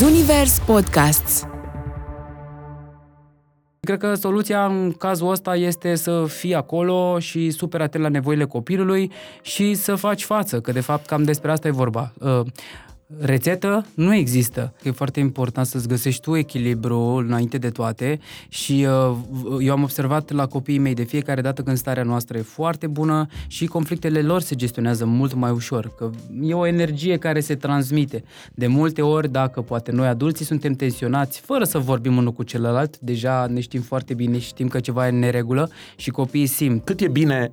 Zunivers Podcasts. Cred că soluția în cazul ăsta este să fii acolo și super atent la nevoile copilului și să faci față, că de fapt cam despre asta e vorba. Uh, rețetă nu există. E foarte important să-ți găsești tu echilibru înainte de toate și uh, eu am observat la copiii mei de fiecare dată când starea noastră e foarte bună și conflictele lor se gestionează mult mai ușor, că e o energie care se transmite. De multe ori, dacă poate noi adulții suntem tensionați fără să vorbim unul cu celălalt, deja ne știm foarte bine și știm că ceva e în neregulă și copiii simt. Cât e bine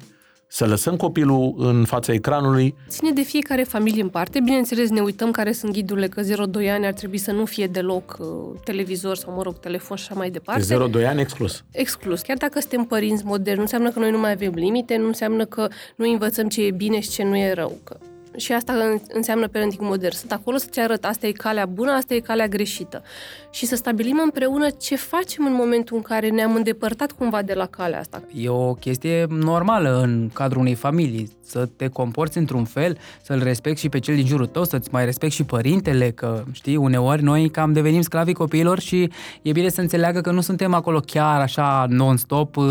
să lăsăm copilul în fața ecranului. Ține de fiecare familie în parte. Bineînțeles, ne uităm care sunt ghidurile, că 0-2 ani ar trebui să nu fie deloc uh, televizor sau, mă rog, telefon și așa mai departe. 0-2 ani exclus. Exclus. Chiar dacă suntem părinți moderni, nu înseamnă că noi nu mai avem limite, nu înseamnă că nu învățăm ce e bine și ce nu e rău. Că și asta înseamnă parenting modern. Sunt acolo să-ți arăt, asta e calea bună, asta e calea greșită. Și să stabilim împreună ce facem în momentul în care ne-am îndepărtat cumva de la calea asta. E o chestie normală în cadrul unei familii, să te comporți într-un fel, să-l respecti și pe cel din jurul tău, să-ți mai respecti și părintele, că știi, uneori noi cam devenim sclavii copiilor și e bine să înțeleagă că nu suntem acolo chiar așa non-stop uh,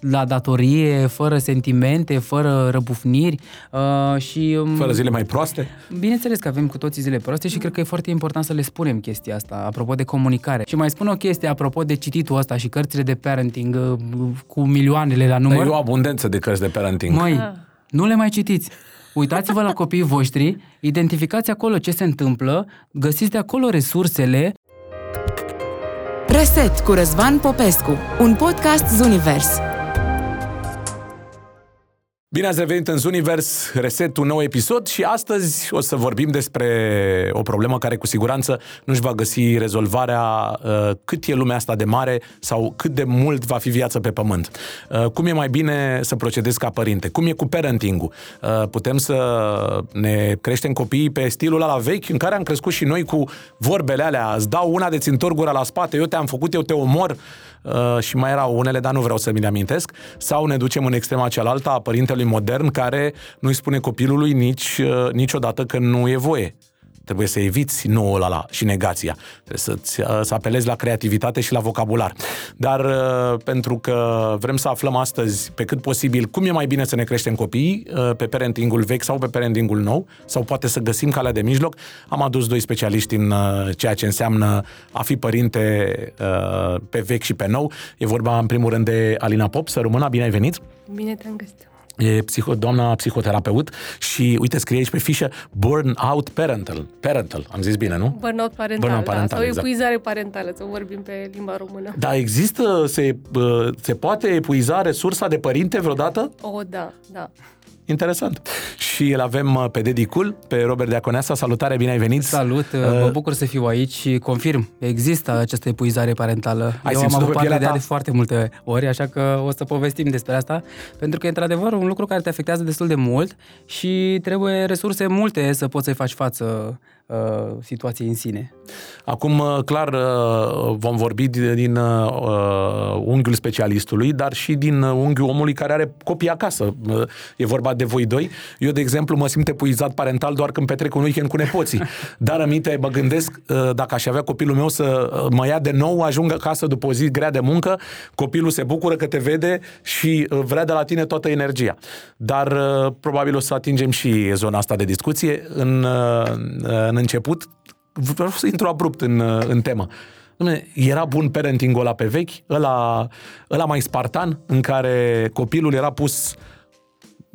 la datorie, fără sentimente, fără răbufniri uh, și... Um, fără zile mai proaste? Bineînțeles că avem cu toții zile proaste și cred că e foarte important să le spunem chestia asta, apropo de comunicare. Și mai spun o chestie apropo de cititul ăsta și cărțile de parenting uh, cu milioanele la număr. e o abundență de cărți de parenting. Măi, ah. Nu le mai citiți. Uitați-vă la copiii voștri, identificați acolo ce se întâmplă, găsiți de acolo resursele. Reset cu Răzvan Popescu, un podcast Zunivers. Bine ați revenit în Univers, reset un nou episod și astăzi o să vorbim despre o problemă care cu siguranță nu-și va găsi rezolvarea uh, cât e lumea asta de mare sau cât de mult va fi viață pe pământ. Uh, cum e mai bine să procedezi ca părinte? Cum e cu parenting-ul? Uh, putem să ne creștem copiii pe stilul ăla vechi în care am crescut și noi cu vorbele alea, îți dau una de țintor gura la spate, eu te-am făcut, eu te omor, Uh, și mai erau unele, dar nu vreau să mi le amintesc, sau ne ducem în extrema cealaltă a părintelui modern care nu-i spune copilului nici, uh, niciodată că nu e voie. Trebuie să eviți noul ăla și negația. Trebuie să-ți, uh, să apelezi la creativitate și la vocabular. Dar uh, pentru că vrem să aflăm astăzi pe cât posibil cum e mai bine să ne creștem copiii, uh, pe parentingul vechi sau pe parentingul nou, sau poate să găsim calea de mijloc, am adus doi specialiști în ceea ce înseamnă a fi părinte pe vechi și pe nou. E vorba în primul rând de Alina Pop. Să rămână, bine ai venit! Bine te-am găsit! E psiho, doamna psihoterapeut și uite, scrie aici pe fișă Burnout Parental. Parental, am zis bine, nu? Burnout Parental, Burnout parental da, sau exact. epuizare parentală, să vorbim pe limba română. Da, există, se, se poate epuiza resursa de părinte vreodată? O, oh, da, da. Interesant. Și îl avem uh, pe Dedicul, pe Robert Deaconeasa. Salutare, bine ai venit! Salut, uh, mă bucur să fiu aici și confirm, există această epuizare parentală. Ai Eu am avut parte de ea de foarte multe ori, așa că o să povestim despre asta, pentru că e într-adevăr un lucru care te afectează destul de mult și trebuie resurse multe să poți să-i faci față uh, situației în sine. Acum, uh, clar, uh, vom vorbi din uh, unghiul specialistului, dar și din unghiul omului care are copii acasă. Uh, e vorba de voi doi. Eu, de exemplu, mă simt epuizat parental doar când petrec un weekend cu nepoții. Dar aminte, mă gândesc, uh, dacă aș avea copilul meu să uh, mă ia de nou, ajung acasă după o zi grea de muncă, copilul se bucură că te vede și uh, vrea de la tine toată energia. Dar uh, probabil o să atingem și zona asta de discuție. În, uh, în început, vreau să intru abrupt în, în temă. Era bun parenting-ul ăla pe vechi, ăla, ăla mai spartan, în care copilul era pus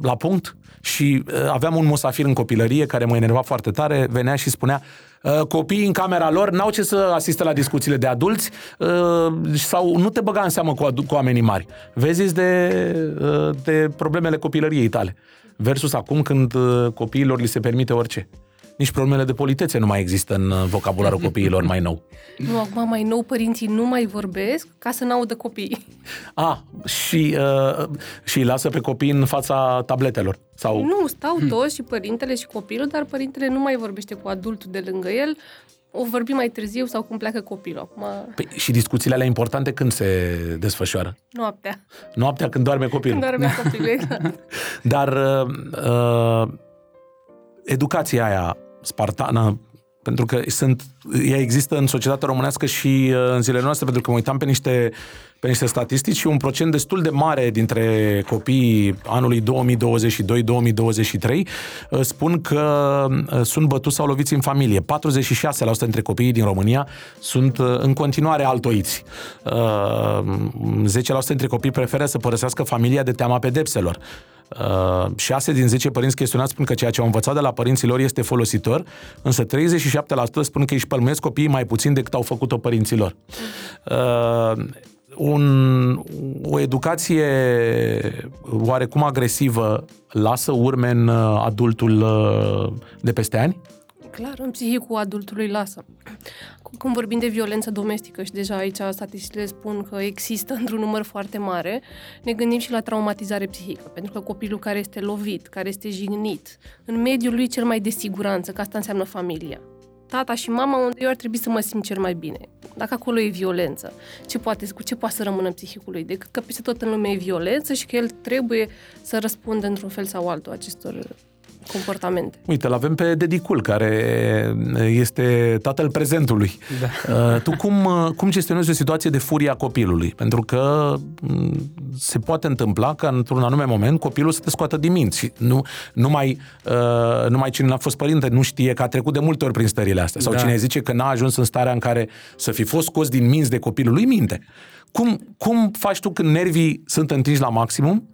la punct și uh, aveam un musafir în copilărie care mă enerva foarte tare, venea și spunea uh, copiii în camera lor n-au ce să asiste la discuțiile de adulți uh, sau nu te băga în seamă cu, cu oamenii mari. Vezi de, uh, de problemele copilăriei tale. Versus acum când uh, copiilor li se permite orice nici problemele de politețe nu mai există în uh, vocabularul copiilor mai nou. Nu, acum mai nou părinții nu mai vorbesc ca să n-audă copiii. A, și, uh, și lasă pe copii în fața tabletelor? Sau... Nu, stau hmm. toți și părintele și copilul, dar părintele nu mai vorbește cu adultul de lângă el, o vorbi mai târziu sau cum pleacă copilul. Acum... Păi, și discuțiile alea importante când se desfășoară? Noaptea. Noaptea când doarme copilul. Când doarme copilul, exact. Dar uh, uh, educația aia spartană, pentru că sunt, ea există în societatea românească și uh, în zilele noastre, pentru că mă uitam pe niște, pe niște statistici și un procent destul de mare dintre copiii anului 2022-2023 uh, spun că uh, sunt bătuți sau loviți în familie. 46% dintre copiii din România sunt în continuare altoiți. 10% dintre copii preferă să părăsească familia de teama pedepselor. Uh, 6 din 10 părinți chestionați spun că ceea ce au învățat de la părinții lor este folositor, însă 37% spun că își pălmuiesc copiii mai puțin decât au făcut-o părinții lor. Uh, un, o educație oarecum agresivă lasă urme în uh, adultul uh, de peste ani? Clar, în psihicul adultului lasă. Când vorbim de violență domestică și deja aici statisticile spun că există într-un număr foarte mare, ne gândim și la traumatizare psihică, pentru că copilul care este lovit, care este jignit, în mediul lui cel mai de siguranță, că asta înseamnă familia. Tata și mama, unde eu ar trebui să mă simt cel mai bine. Dacă acolo e violență, ce poate, cu ce poate să rămână în psihicul lui? Decât că peste tot în lume e violență și că el trebuie să răspundă într-un fel sau altul acestor comportamente. Uite, îl avem pe Dedicul, care este tatăl prezentului. Da. Uh, tu cum, uh, cum gestionezi o situație de furie a copilului? Pentru că mm, se poate întâmpla că într-un anume moment copilul să te scoată din minți. Nu, numai, uh, numai cine n-a fost părinte nu știe că a trecut de multe ori prin stările astea. Sau da. cine zice că n-a ajuns în starea în care să fi fost scos din minți de copilul lui, minte. Cum, cum faci tu când nervii sunt întinși la maximum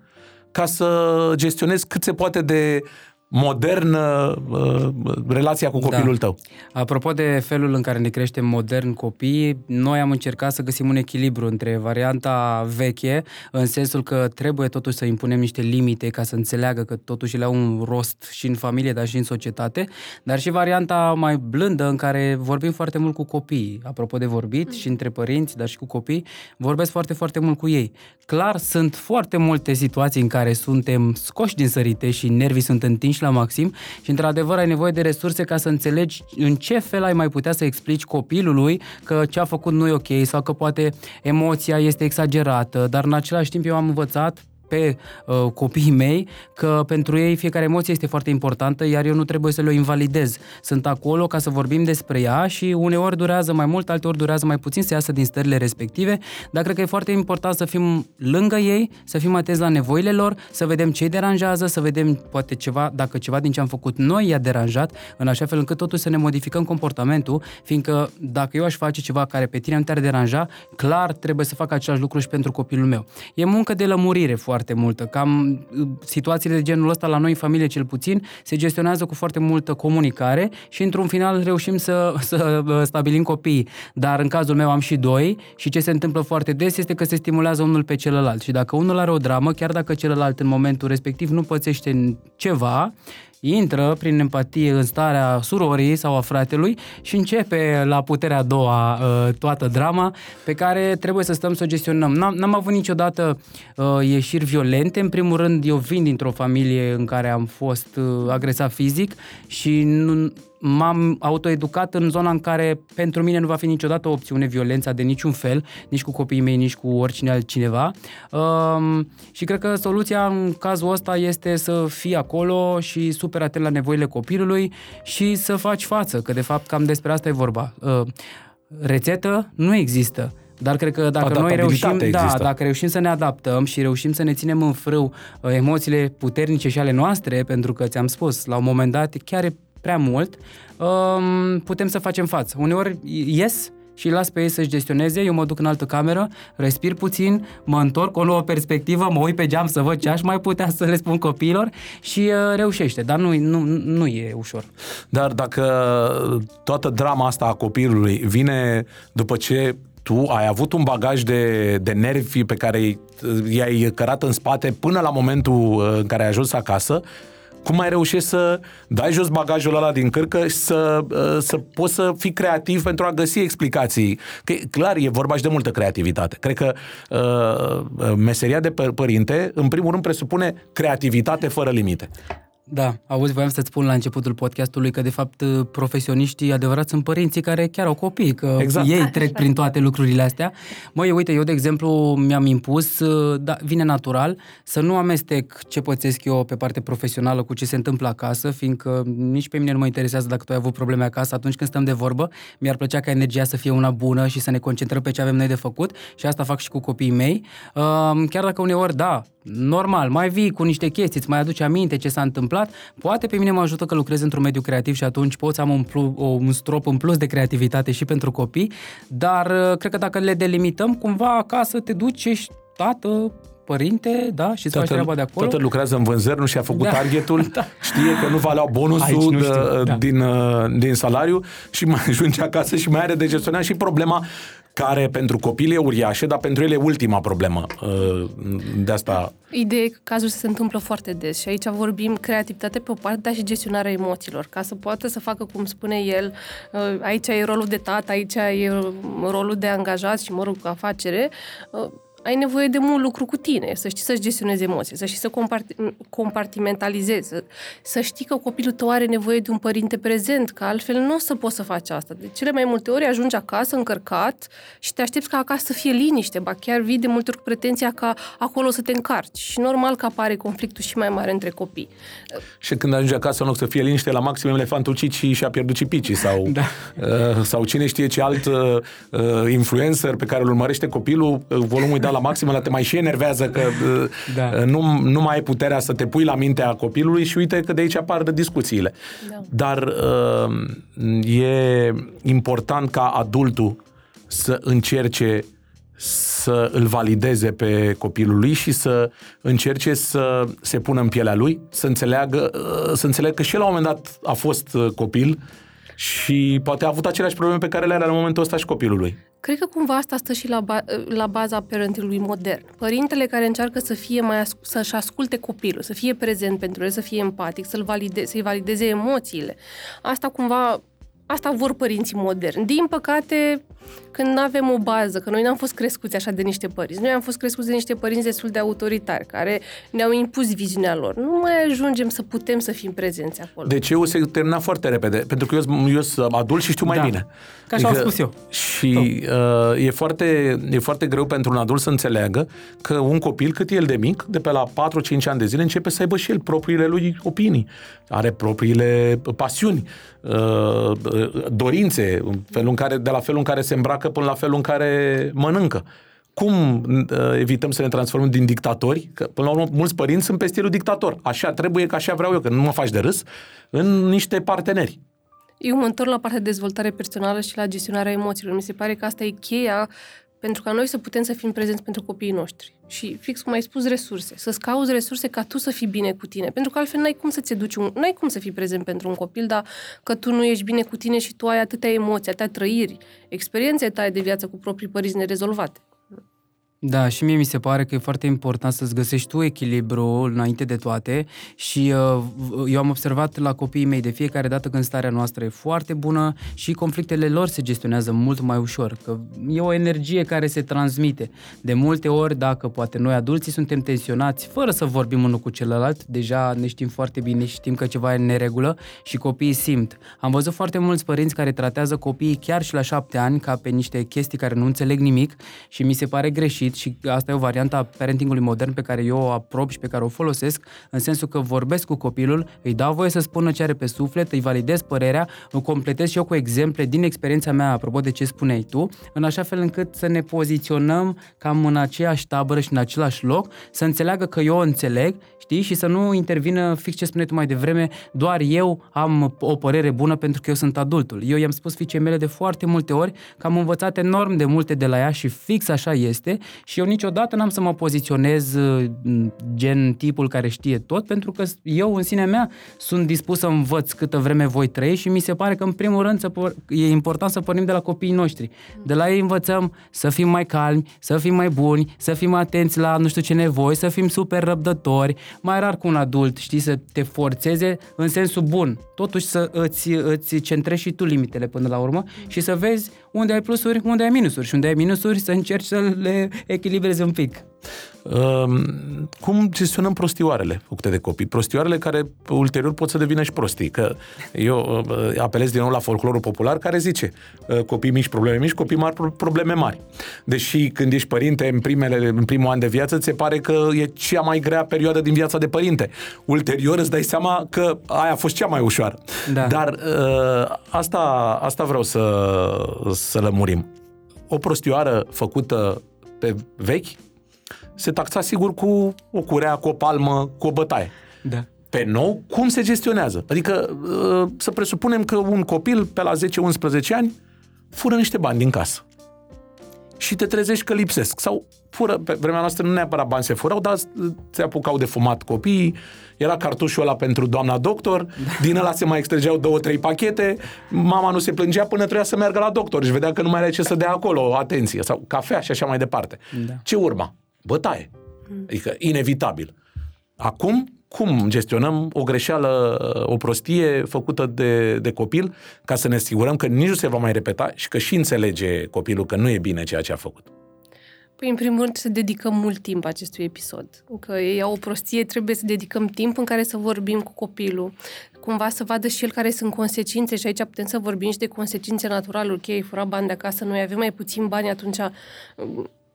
ca să gestionezi cât se poate de modernă uh, relația cu copilul da. tău. Apropo de felul în care ne crește modern copiii, noi am încercat să găsim un echilibru între varianta veche, în sensul că trebuie totuși să impunem niște limite ca să înțeleagă că totuși le au un rost și în familie, dar și în societate, dar și varianta mai blândă în care vorbim foarte mult cu copiii. Apropo de vorbit, mm. și între părinți, dar și cu copii, vorbesc foarte, foarte mult cu ei. Clar, sunt foarte multe situații în care suntem scoși din sărite și nervii sunt întinși la maxim. Și într-adevăr ai nevoie de resurse ca să înțelegi în ce fel ai mai putea să explici copilului că ce a făcut nu e ok sau că poate emoția este exagerată, dar în același timp eu am învățat pe uh, copiii mei că pentru ei fiecare emoție este foarte importantă, iar eu nu trebuie să le invalidez. Sunt acolo ca să vorbim despre ea și uneori durează mai mult, alteori durează mai puțin să iasă din stările respective, dar cred că e foarte important să fim lângă ei, să fim atenți la nevoile lor, să vedem ce îi deranjează, să vedem poate ceva, dacă ceva din ce am făcut noi i-a deranjat, în așa fel încât totuși să ne modificăm comportamentul, fiindcă dacă eu aș face ceva care pe tine nu te-ar deranja, clar trebuie să fac același lucru și pentru copilul meu. E muncă de lămurire foarte foarte multă. Cam uh, situațiile de genul ăsta la noi în familie cel puțin se gestionează cu foarte multă comunicare și într-un final reușim să, să uh, stabilim copiii. Dar în cazul meu am și doi și ce se întâmplă foarte des este că se stimulează unul pe celălalt și dacă unul are o dramă, chiar dacă celălalt în momentul respectiv nu pățește ceva, intră prin empatie în starea surorii sau a fratelui și începe la puterea a doua uh, toată drama pe care trebuie să stăm să o gestionăm. N-am, n-am avut niciodată uh, ieșiri violente. În primul rând, eu vin dintr-o familie în care am fost uh, agresat fizic și nu, m-am autoeducat în zona în care pentru mine nu va fi niciodată o opțiune violența de niciun fel, nici cu copiii mei, nici cu oricine altcineva. Um, și cred că soluția în cazul ăsta este să fii acolo și super atent la nevoile copilului și să faci față, că de fapt cam despre asta e vorba. Uh, rețetă nu există. Dar cred că dacă noi reușim, da, dacă reușim să ne adaptăm și reușim să ne ținem în frâu uh, emoțiile puternice și ale noastre, pentru că ți-am spus, la un moment dat chiar e prea mult, um, putem să facem față. Uneori ies și las pe ei să-și gestioneze, eu mă duc în altă cameră, respir puțin, mă întorc o nouă perspectivă, mă uit pe geam să văd ce aș mai putea să le spun copiilor și uh, reușește, dar nu, nu, nu e ușor. Dar dacă toată drama asta a copilului vine după ce tu ai avut un bagaj de, de nervi pe care i-ai cărat în spate până la momentul uh, în care ai ajuns acasă, cum ai reușit să dai jos bagajul ăla din cărcă și să, uh, să poți să fii creativ pentru a găsi explicații? Că, clar, e vorba și de multă creativitate. Cred că uh, uh meseria de părinte, în primul rând, presupune creativitate fără limite. Da, auzi, voiam să-ți spun la începutul podcastului că, de fapt, profesioniștii adevărați sunt părinții care chiar au copii, că Exact. ei trec prin toate lucrurile astea. Măi, uite, eu, de exemplu, mi-am impus, da, vine natural, să nu amestec ce pățesc eu pe parte profesională cu ce se întâmplă acasă, fiindcă nici pe mine nu mă interesează dacă tu ai avut probleme acasă atunci când stăm de vorbă. Mi-ar plăcea ca energia să fie una bună și să ne concentrăm pe ce avem noi de făcut și asta fac și cu copiii mei. Uh, chiar dacă uneori, da, normal, mai vii cu niște chestii, îți mai aduce aminte ce s-a întâmplat, poate pe mine mă ajută că lucrez într-un mediu creativ și atunci pot să am un, plu, un strop în plus de creativitate și pentru copii, dar uh, cred că dacă le delimităm, cumva acasă te duci, ești tată, părinte, da, și îți faci treaba de acolo. Toată lucrează în vânzări, nu și-a făcut Da. targetul, Da. știe că nu va lua Aici bonusul nu de, știu, da. din, uh, din salariu și mai ajunge acasă și mai are de gestionat și problema care pentru copil e uriașă, dar pentru el e ultima problemă. Uh, De asta Ideea e că cazul se întâmplă foarte des și aici vorbim creativitate pe o parte, dar și gestionarea emoțiilor, ca să poată să facă cum spune el, uh, aici e rolul de tată, aici e rolul de angajat și, mă rog, cu afacere, uh, ai nevoie de mult lucru cu tine, să știi să-ți gestionezi emoții, să știi să compart- compartimentalizezi, să, să știi că copilul tău are nevoie de un părinte prezent, că altfel nu o să poți să faci asta. De cele mai multe ori ajungi acasă încărcat și te aștepți ca acasă să fie liniște, ba chiar vii de multe ori cu pretenția ca acolo să te încarci. Și normal că apare conflictul și mai mare între copii. Și când ajunge acasă, în loc să fie liniște, la maxim elefantul Cici și-a pierdut cipicii sau, Da. uh, sau cine știe ce alt uh, uh, influencer pe care îl urmărește copilul, uh, volumul îi da la maxim, ăla te mai și enervează că uh, Da. uh, nu, nu mai ai puterea să te pui la mintea copilului și uite că de aici apar de discuțiile. Da. Dar uh, e important ca adultul să încerce să îl valideze pe copilul lui și să încerce să se pună în pielea lui, să înțeleagă, uh, să înțeleagă că și el la un moment dat a fost uh, copil și poate a avut aceleași probleme pe care le are la momentul ăsta și copilul lui. Cred că cumva asta stă și la, ba- la baza parentingului modern. Părintele care încearcă să fie mai asc- să-și asculte copilul, să fie prezent pentru el, să fie empatic, să-l valide- să-i valideze emoțiile. Asta cumva Asta vor părinții moderni. Din păcate, când nu avem o bază, că noi n-am fost crescuți așa de niște părinți, noi am fost crescuți de niște părinți destul de autoritari, care ne-au impus viziunea lor. Nu mai ajungem să putem să fim prezenți acolo. Deci eu se termina foarte repede, pentru că eu, eu sunt adult și știu mai Da. bine. Ca așa am spus eu. Și uh, e, foarte, e foarte greu pentru un adult să înțeleagă că un copil, cât e el de mic, de pe la 4-5 ani de zile, începe să aibă și el propriile lui opinii. Are propriile pasiuni, uh, dorințe, în felul în care, de la felul în care se îmbracă până la felul în care mănâncă. Cum uh, evităm să ne transformăm din dictatori? Că, până la urmă, mulți părinți sunt pe stilul dictator. Așa trebuie, că așa vreau eu, că nu mă faci de râs, în niște parteneri. Eu mă întorc la partea de dezvoltare personală și la gestionarea emoțiilor. Mi se pare că asta e cheia pentru ca noi să putem să fim prezenți pentru copiii noștri. Și fix cum ai spus, resurse. Să-ți cauți resurse ca tu să fii bine cu tine. Pentru că altfel n-ai cum să-ți duci un... N-ai cum să fii prezent pentru un copil, dar că tu nu ești bine cu tine și tu ai atâtea emoții, atâtea trăiri, experiențe tale de viață cu proprii părinți nerezolvate. Da, și mie mi se pare că e foarte important să-ți găsești tu echilibru înainte de toate și uh, eu am observat la copiii mei de fiecare dată când starea noastră e foarte bună și conflictele lor se gestionează mult mai ușor, că e o energie care se transmite. De multe ori, dacă poate noi adulții suntem tensionați, fără să vorbim unul cu celălalt, deja ne știm foarte bine și știm că ceva e în neregulă și copiii simt. Am văzut foarte mulți părinți care tratează copiii chiar și la șapte ani ca pe niște chestii care nu înțeleg nimic și mi se pare greșit și asta e o variantă a parentingului modern pe care eu o aprob și pe care o folosesc, în sensul că vorbesc cu copilul, îi dau voie să spună ce are pe suflet, îi validez părerea, îl completez și eu cu exemple din experiența mea, apropo de ce spuneai tu, în așa fel încât să ne poziționăm cam în aceeași tabără și în același loc, să înțeleagă că eu o înțeleg, știi, și să nu intervină fix ce spuneai tu mai devreme, doar eu am o părere bună pentru că eu sunt adultul. Eu i-am spus fiicei mele de foarte multe ori că am învățat enorm de multe de la ea și fix așa este și eu niciodată n-am să mă poziționez uh, gen tipul care știe tot, pentru că eu în sinea mea sunt dispus să învăț câtă vreme voi trăi și mi se pare că în primul rând să por- e important să pornim de la copiii noștri. De la ei învățăm să fim mai calmi, să fim mai buni, să fim atenți la nu știu ce nevoi, să fim super răbdători, mai rar cu un adult, știi, să te forțeze în sensul bun. Totuși să îți, îți centrezi și tu limitele până la urmă și să vezi unde ai plusuri, unde ai minusuri și unde ai minusuri să încerci să le echilibrezi un pic. Uh, cum gestionăm prostioarele făcute de copii? Prostioarele care ulterior pot să devină și prostii. Că eu uh, apelez din nou la folclorul popular care zice uh, copii mici, probleme mici, copii mari, probleme mari. Deși când ești părinte în, primele, în primul an de viață, ți se pare că e cea mai grea perioadă din viața de părinte. Ulterior îți dai seama că aia a fost cea mai ușoară. Da. Dar uh, asta, asta vreau să, să lămurim. O prostioară făcută pe vechi se taxa sigur cu o curea, cu o palmă, cu o bătaie. Da. Pe nou, cum se gestionează? Adică uh, să presupunem că un copil pe la 10-11 ani fură niște bani din casă. Și te trezești că lipsesc. Sau fură, pe vremea noastră nu neapărat bani se furau, dar se apucau de fumat copiii, era cartușul ăla pentru doamna doctor, da. din ăla se mai extrageau două, trei pachete, mama nu se plângea până trebuia să meargă la doctor și vedea că nu mai are ce să dea acolo, atenție, sau cafea și așa mai departe. Da. Ce urma? Bătaie. Adică inevitabil. Acum, cum gestionăm o greșeală, o prostie făcută de, de copil ca să ne asigurăm că nici nu se va mai repeta și că și înțelege copilul că nu e bine ceea ce a făcut? Păi, în primul rând, să dedicăm mult timp acestui episod. Că e o prostie, trebuie să dedicăm timp în care să vorbim cu copilul, cumva să vadă și el care sunt consecințe și aici putem să vorbim și de consecințe naturale. Ok, fura bani de acasă, noi avem mai puțin bani, atunci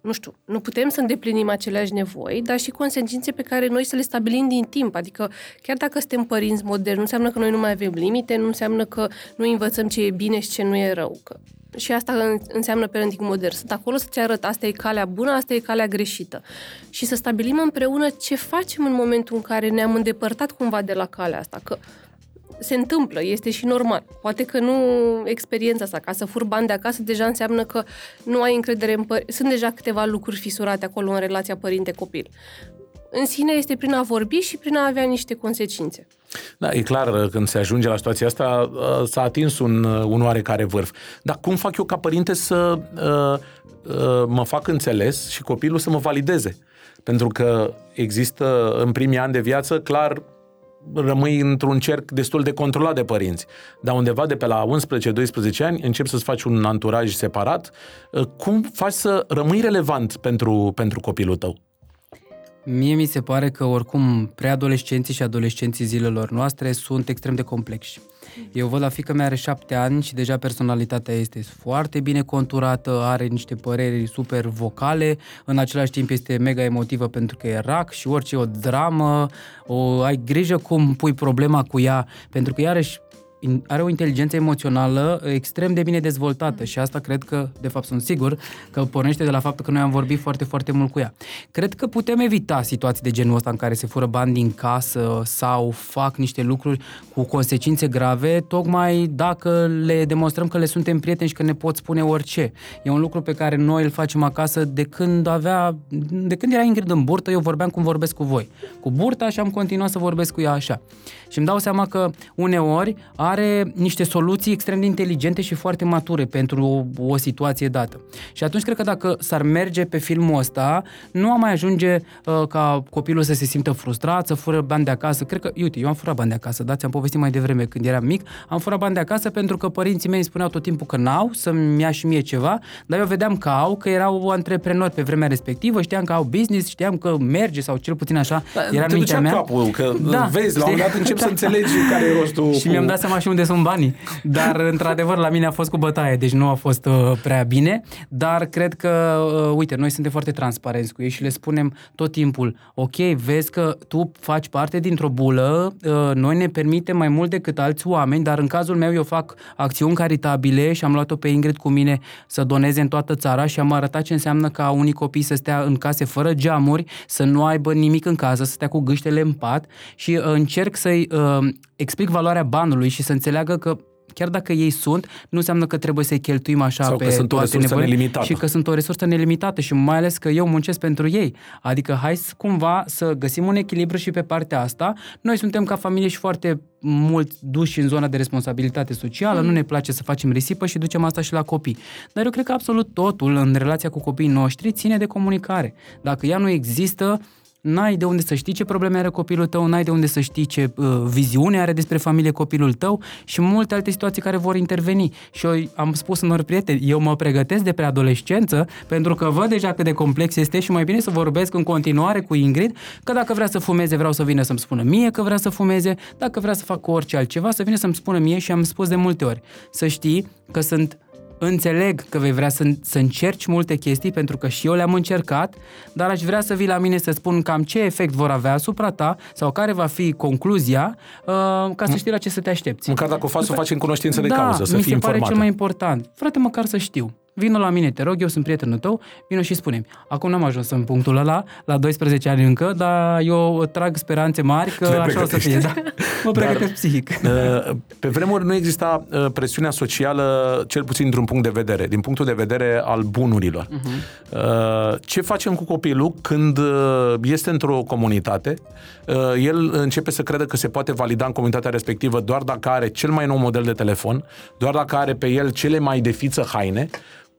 nu știu, nu putem să îndeplinim aceleași nevoi, dar și consecințe pe care noi să le stabilim din timp. Adică, chiar dacă suntem părinți moderni, nu înseamnă că noi nu mai avem limite, nu înseamnă că nu învățăm ce e bine și ce nu e rău. Că și asta înseamnă parenting modern. Sunt acolo să-ți arăt, asta e calea bună, asta e calea greșită. Și să stabilim împreună ce facem în momentul în care ne-am îndepărtat cumva de la calea asta. Că se întâmplă, este și normal. Poate că nu experiența asta, ca să fur bani de acasă, deja înseamnă că nu ai încredere în părinți. Sunt deja câteva lucruri fisurate acolo în relația părinte-copil. În sine este prin a vorbi și prin a avea niște consecințe. Da, e clar, când se ajunge la situația asta, uh, s-a atins un, uh, un oarecare vârf. Dar cum fac eu ca părinte să uh, uh, mă fac înțeles și copilul să mă valideze? Pentru că există în primii ani de viață, clar, rămâi într-un cerc destul de controlat de părinți. Dar undeva de pe la 11-12 ani începi să-ți faci un anturaj separat. Uh, cum faci să rămâi relevant pentru, pentru copilul tău? Mie mi se pare că oricum preadolescenții și adolescenții zilelor noastre sunt extrem de complexi. Eu văd la fică mea are șapte ani și deja personalitatea este foarte bine conturată, are niște păreri super vocale, în același timp este mega emotivă pentru că e rac și orice o dramă, o, ai grijă cum pui problema cu ea, pentru că iarăși are o inteligență emoțională extrem de bine dezvoltată și asta cred că, de fapt sunt sigur, că pornește de la faptul că noi am vorbit foarte, foarte mult cu ea. Cred că putem evita situații de genul ăsta în care se fură bani din casă sau fac niște lucruri cu consecințe grave, tocmai dacă le demonstrăm că le suntem prieteni și că ne pot spune orice. E un lucru pe care noi îl facem acasă de când avea, de când era Ingrid în burtă, eu vorbeam cum vorbesc cu voi. Cu burta și am continuat să vorbesc cu ea așa. Și îmi dau seama că uneori are niște soluții extrem de inteligente și foarte mature pentru o, o situație dată. Și atunci cred că dacă s-ar merge pe filmul ăsta, nu am mai ajunge uh, ca copilul să se simtă frustrat, să fură bani de acasă. Cred că, uite, eu am furat bani de acasă, da, ți-am povestit mai devreme când eram mic, am furat bani de acasă pentru că părinții mei îmi spuneau tot timpul că n-au, să-mi ia și mie ceva, dar eu vedeam că au, că erau antreprenori pe vremea respectivă, știam că au business, știam că merge sau cel puțin așa da, era în mintea mea. Capul, că da, vezi, la un dat încep da. să înțelegi care e rostul. Și cu... mi-am dat seama și unde sunt banii. Dar, într-adevăr, la mine a fost cu bătaie, deci nu a fost uh, prea bine. Dar cred că, uh, uite, noi suntem foarte transparenți cu ei și le spunem tot timpul, ok, vezi că tu faci parte dintr-o bulă, uh, noi ne permitem mai mult decât alți oameni, dar în cazul meu eu fac acțiuni caritabile și am luat-o pe Ingrid cu mine să doneze în toată țara și am arătat ce înseamnă ca unii copii să stea în case fără geamuri, să nu aibă nimic în casă, să stea cu gâștele în pat și uh, încerc să-i uh, explic valoarea banului și să înțeleagă că chiar dacă ei sunt, nu înseamnă că trebuie să-i cheltuim așa Sau pe că sunt o resursă nelimitată. și că sunt o resursă nelimitată și mai ales că eu muncesc pentru ei. Adică hai să, cumva să găsim un echilibru și pe partea asta. Noi suntem ca familie și foarte mult duși în zona de responsabilitate socială, mm. nu ne place să facem risipă și ducem asta și la copii. Dar eu cred că absolut totul în relația cu copiii noștri ține de comunicare. Dacă ea nu există, N-ai de unde să știi ce probleme are copilul tău, n-ai de unde să știi ce uh, viziune are despre familie copilul tău și multe alte situații care vor interveni. Și eu am spus unor prieteni, eu mă pregătesc de preadolescență pentru că văd deja cât de complex este și mai bine să vorbesc în continuare cu Ingrid că dacă vrea să fumeze, vreau să vină să-mi spună mie că vrea să fumeze, dacă vrea să facă orice altceva, să vină să-mi spună mie și am spus de multe ori. Să știi că sunt Înțeleg că vei vrea să, să încerci multe chestii, pentru că și eu le-am încercat, dar aș vrea să vii la mine să spun cam ce efect vor avea asupra ta sau care va fi concluzia, uh, ca să știi la ce să te aștepți. Măcar dacă o faci, să o faci în cunoștință de da, cauză, să mi fii se pare informată. cel mai important. Frate, măcar să știu. Vină la mine, te rog, eu sunt prietenul tău, vină și spune Acum n-am ajuns în punctul ăla, la 12 ani încă, dar eu trag speranțe mari că Le așa o să fie. Da. Mă pregătesc Dar, psihic. uh, Pe vremuri nu exista uh, presiunea socială, cel puțin dintr-un punct de vedere, din punctul de vedere al bunurilor. Uh-huh. Ce facem cu copilul când uh, este într-o comunitate? Uh, El începe să crede că se poate valida în comunitatea respectivă doar dacă are cel mai nou model de telefon, doar dacă are pe el cele mai de fiță haine.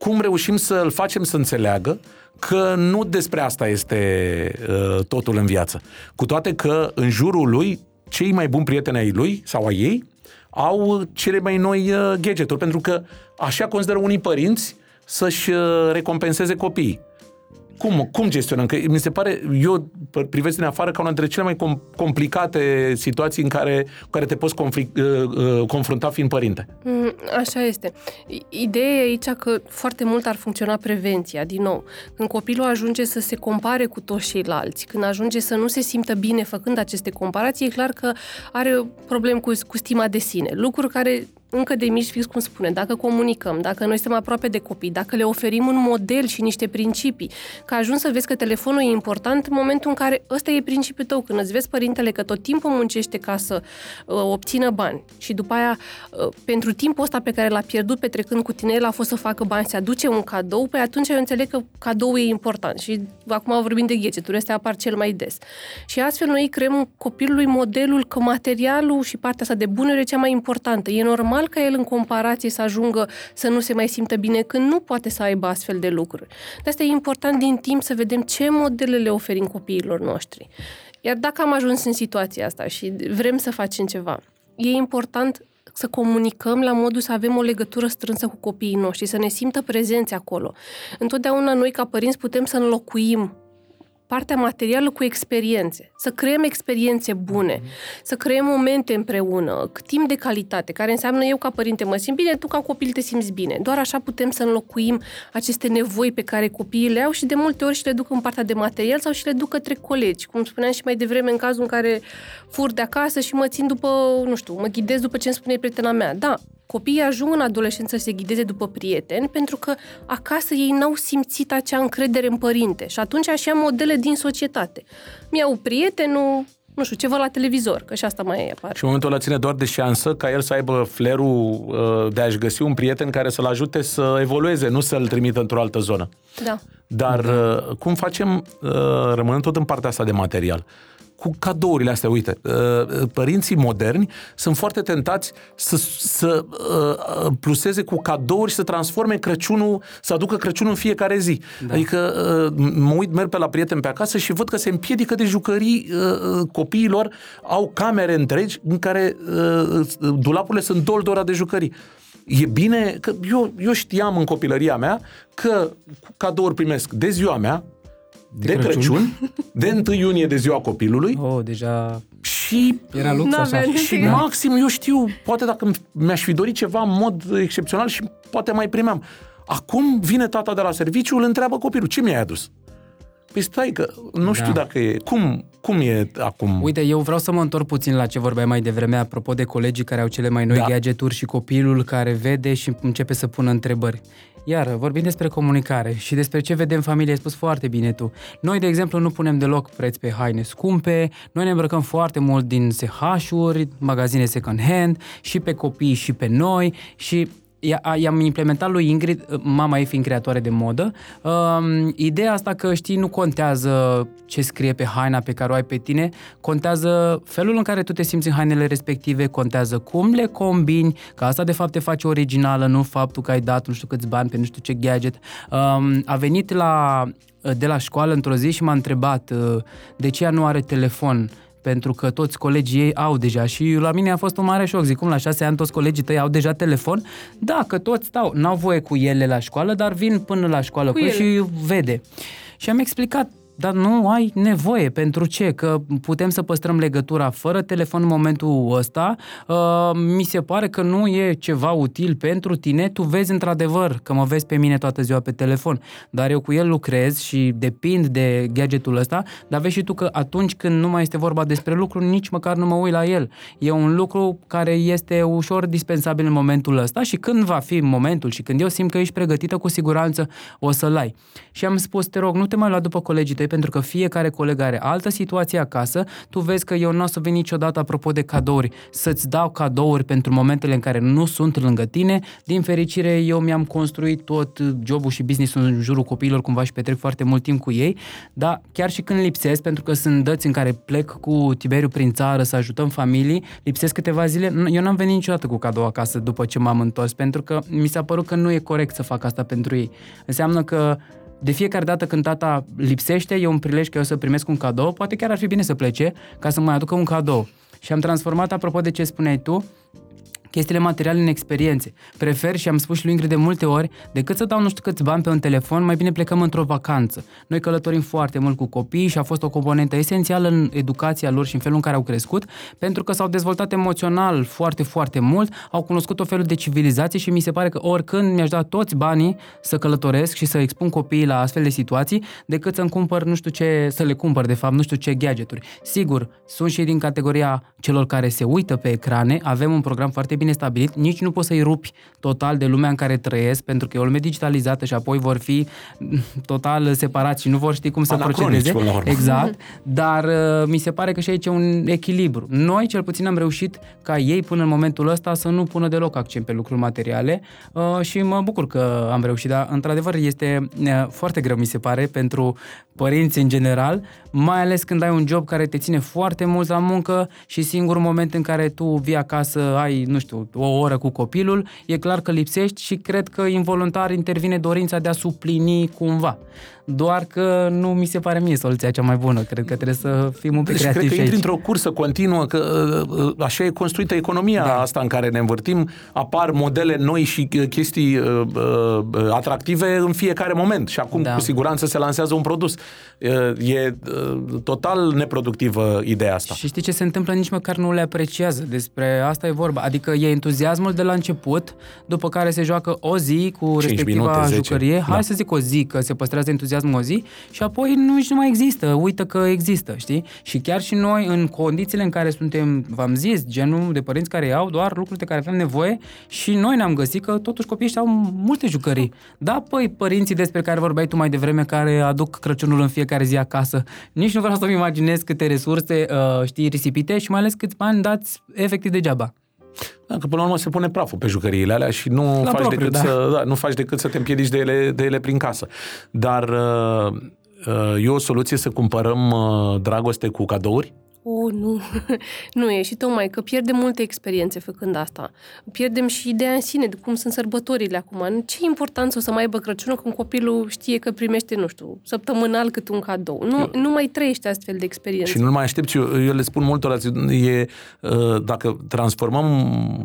Cum reușim să îl facem să înțeleagă că nu despre asta este uh, totul în viață. Cu toate că în jurul lui cei mai buni prieteni ai lui sau ai ei au cele mai noi uh, gadgeturi, pentru că așa consideră unii părinți să-și uh, recompenseze copiii. Cum, cum gestionăm? Că mi se pare, eu privesc din afară ca una dintre cele mai com- complicate situații în care, cu care te poți conflict, uh, uh, confrunta fiind părinte. Mm, Așa este. I- Ideea e aici că foarte mult ar funcționa prevenția, din nou. Când copilul ajunge să se compare cu toți ceilalți, când ajunge să nu se simtă bine făcând aceste comparații, e clar că are probleme cu, cu stima de sine. Lucruri care încă de mici, fix cum spune, dacă comunicăm, dacă noi suntem aproape de copii, dacă le oferim un model și niște principii, că ajungi să vezi că telefonul e important în momentul în care ăsta e principiul tău, când îți vezi părintele că tot timpul muncește ca să uh, obțină bani și după aia, uh, pentru timpul ăsta pe care l-a pierdut petrecând cu tine, el a fost să facă bani, să aduce un cadou, păi atunci eu înțeleg că cadou e important și acum vorbim de gadgeturi, astea apar cel mai des. Și astfel noi creăm copilului modelul că materialul și partea asta de bunuri e cea mai importantă. E normal ca el în comparație să ajungă să nu se mai simtă bine când nu poate să aibă astfel de lucruri. De asta e important din timp să vedem ce modele le oferim copiilor noștri. Iar dacă am ajuns în situația asta și vrem să facem ceva, e important să comunicăm la modul să avem o legătură strânsă cu copiii noștri, să ne simtă prezenți acolo. Întotdeauna noi, ca părinți, putem să înlocuim partea materială cu experiențe. Să creăm experiențe bune, să creăm momente împreună, timp de calitate, care înseamnă eu ca părinte mă simt bine, tu ca copil te simți bine. Doar așa putem să înlocuim aceste nevoi pe care copiii le au și de multe ori și le duc în partea de material sau și le duc către colegi. Cum spuneam și mai devreme, în cazul în care fur de acasă și mă țin după, nu știu, mă ghidez după ce îmi spune prietena mea. Da, copiii ajung în adolescență să se ghideze după prieteni pentru că acasă ei n-au simțit acea încredere în părinte și atunci așa modele din societate. Mi-au prietenul, nu știu, ce văd la televizor, că și asta mai apare. Și în momentul ăla ține doar de șansă ca el să aibă flerul uh, de a-și găsi un prieten care să-l ajute să evolueze, nu să-l trimită într-o altă zonă. Da. Dar uh, cum facem, uh, rămânând tot în partea asta de material, cu cadourile astea, uite, uh, părinții moderni sunt foarte tentați să, să uh, pluseze cu cadouri și să transforme Crăciunul, să aducă Crăciunul în fiecare zi. Da. Adică uh, mă uit, merg pe la prieten pe acasă și văd că se împiedică de jucării uh, copiilor, au camere întregi în care uh, dulapurile sunt doldora de jucării. E bine că eu, eu știam în copilăria mea că cadouri primesc de ziua mea, de, de Crăciun, Crăciun, de 1 iunie de ziua copilului Oh, deja și era lux așa. N-avea și Da. maxim, eu știu, poate dacă mi-aș fi dorit ceva în mod excepțional și poate mai primeam. Acum vine tata de la serviciu, îl întreabă copilul, ce mi-ai adus? Păi stai că nu știu Da. dacă e, cum, cum e acum? Uite, eu vreau să mă întorc puțin la ce vorbeai mai devreme, apropo de colegii care au cele mai noi Da. da. gadgeturi și copilul care vede și începe să pună întrebări. Iar, vorbim despre comunicare și despre ce vedem în familie, ai spus foarte bine tu. Noi, de exemplu, nu punem deloc preț pe haine scumpe, noi ne îmbrăcăm foarte mult din SH-uri, magazine second hand, și pe copii și pe noi și i-am implementat lui Ingrid, mama ei fiind creatoare de modă, um, ideea asta că știi, nu contează ce scrie pe haina pe care o ai pe tine, contează felul în care tu te simți în hainele respective, contează cum le combini, că asta de fapt te face originală, nu faptul că ai dat nu știu câți bani pe nu știu ce gadget. Um, a venit la, de la școală într-o zi și m-a întrebat uh, de ce ea nu are telefon pentru că toți colegii ei au deja și la mine a fost un mare șoc. Zic, cum la șase ani toți colegii tăi au deja telefon? Da, că toți stau, n-au voie cu ele la școală, dar vin până la școală cu, cu și vede. Și am explicat dar nu ai nevoie. Pentru ce? Că putem să păstrăm legătura fără telefon în momentul ăsta. Uh, mi se pare că nu e ceva util pentru tine. Tu vezi într-adevăr că mă vezi pe mine toată ziua pe telefon, dar eu cu el lucrez și depind de gadgetul ăsta, dar vezi și tu că atunci când nu mai este vorba despre lucru, nici măcar nu mă uit la el. E un lucru care este ușor dispensabil în momentul ăsta și când va fi momentul și când eu simt că ești pregătită, cu siguranță o să-l ai. Și am spus, te rog, nu te mai lua după colegii tăi pentru că fiecare coleg are altă situație acasă. Tu vezi că eu nu o să vin niciodată, apropo de cadouri, să-ți dau cadouri pentru momentele în care nu sunt lângă tine. Din fericire, eu mi-am construit tot jobul și business-ul în jurul copiilor, cumva și petrec foarte mult timp cu ei, dar chiar și când lipsesc, pentru că sunt dăți în care plec cu Tiberiu prin țară să ajutăm familii, lipsesc câteva zile, eu n-am venit niciodată cu cadou acasă după ce m-am întors, pentru că mi s-a părut că nu e corect să fac asta pentru ei. Înseamnă că de fiecare dată când tata lipsește, e un prilej că eu să primesc un cadou, poate chiar ar fi bine să plece ca să mai aducă un cadou. Și am transformat, apropo de ce spuneai tu, chestiile materiale în experiențe. Prefer și am spus și lui Ingrid de multe ori, decât să dau nu știu câți bani pe un telefon, mai bine plecăm într-o vacanță. Noi călătorim foarte mult cu copii și a fost o componentă esențială în educația lor și în felul în care au crescut, pentru că s-au dezvoltat emoțional foarte, foarte mult, au cunoscut o felul de civilizație și mi se pare că oricând mi-aș da toți banii să călătoresc și să expun copiii la astfel de situații, decât să-mi cumpăr nu știu ce, să le cumpăr de fapt, nu știu ce gadgeturi. Sigur, sunt și din categoria celor care se uită pe ecrane, avem un program foarte bine stabilit, nici nu poți să-i rupi total de lumea în care trăiesc, pentru că e o lume digitalizată și apoi vor fi total separați și nu vor ști cum să procedeze. Exact, dar uh, mi se pare că și aici e un echilibru. Noi, cel puțin, am reușit ca ei, până în momentul ăsta, să nu pună deloc accent pe lucruri materiale uh, și mă bucur că am reușit, dar, într-adevăr, este uh, foarte greu, mi se pare, pentru părinți în general, mai ales când ai un job care te ține foarte mult la muncă și singurul moment în care tu vii acasă, ai, nu știu, o oră cu copilul, e clar că lipsești și cred că involuntar intervine dorința de a suplini cumva doar că nu mi se pare mie soluția cea mai bună. Cred că trebuie să fim un pic deci creativi cred că intri într-o cursă continuă, că uh, uh, așa e construită economia da. asta în care ne învârtim, apar modele noi și uh, chestii uh, uh, atractive în fiecare moment și acum da. cu siguranță se lansează un produs. Uh, e uh, total neproductivă ideea asta. Și știi ce se întâmplă? Nici măcar nu le apreciază. Despre asta e vorba. Adică e entuziasmul de la început, după care se joacă o zi cu respectiva minute, jucărie. Hai da. să zic o zi, că se păstrează entuziasmul entuziasm o zi și apoi nu, nici nu mai există, uită că există, știi? Și chiar și noi, în condițiile în care suntem, v-am zis, genul de părinți care iau doar lucruri de care avem nevoie și noi ne-am găsit că totuși copiii au multe jucării. Da, păi, părinții despre care vorbeai tu mai devreme, care aduc Crăciunul în fiecare zi acasă, nici nu vreau să-mi imaginez câte resurse, uh, știi, risipite și mai ales câți bani dați efectiv degeaba. Da, că până la urmă se pune praful pe jucăriile alea și nu, faci, propriu, decât da. Să, da, nu faci decât să te împiedici de ele, de ele prin casă. Dar uh, uh, e o soluție să cumpărăm uh, dragoste cu cadouri? O, nu, nu e și tocmai că pierdem multe experiențe făcând asta. Pierdem și ideea în sine de cum sunt sărbătorile acum. Ce importanță o să mai aibă Crăciunul când copilul știe că primește, nu știu, săptămânal cât un cadou. Nu, eu, nu mai trăiește astfel de experiențe. Și nu mai aștept, eu, eu le spun multora, e, uh, dacă transformăm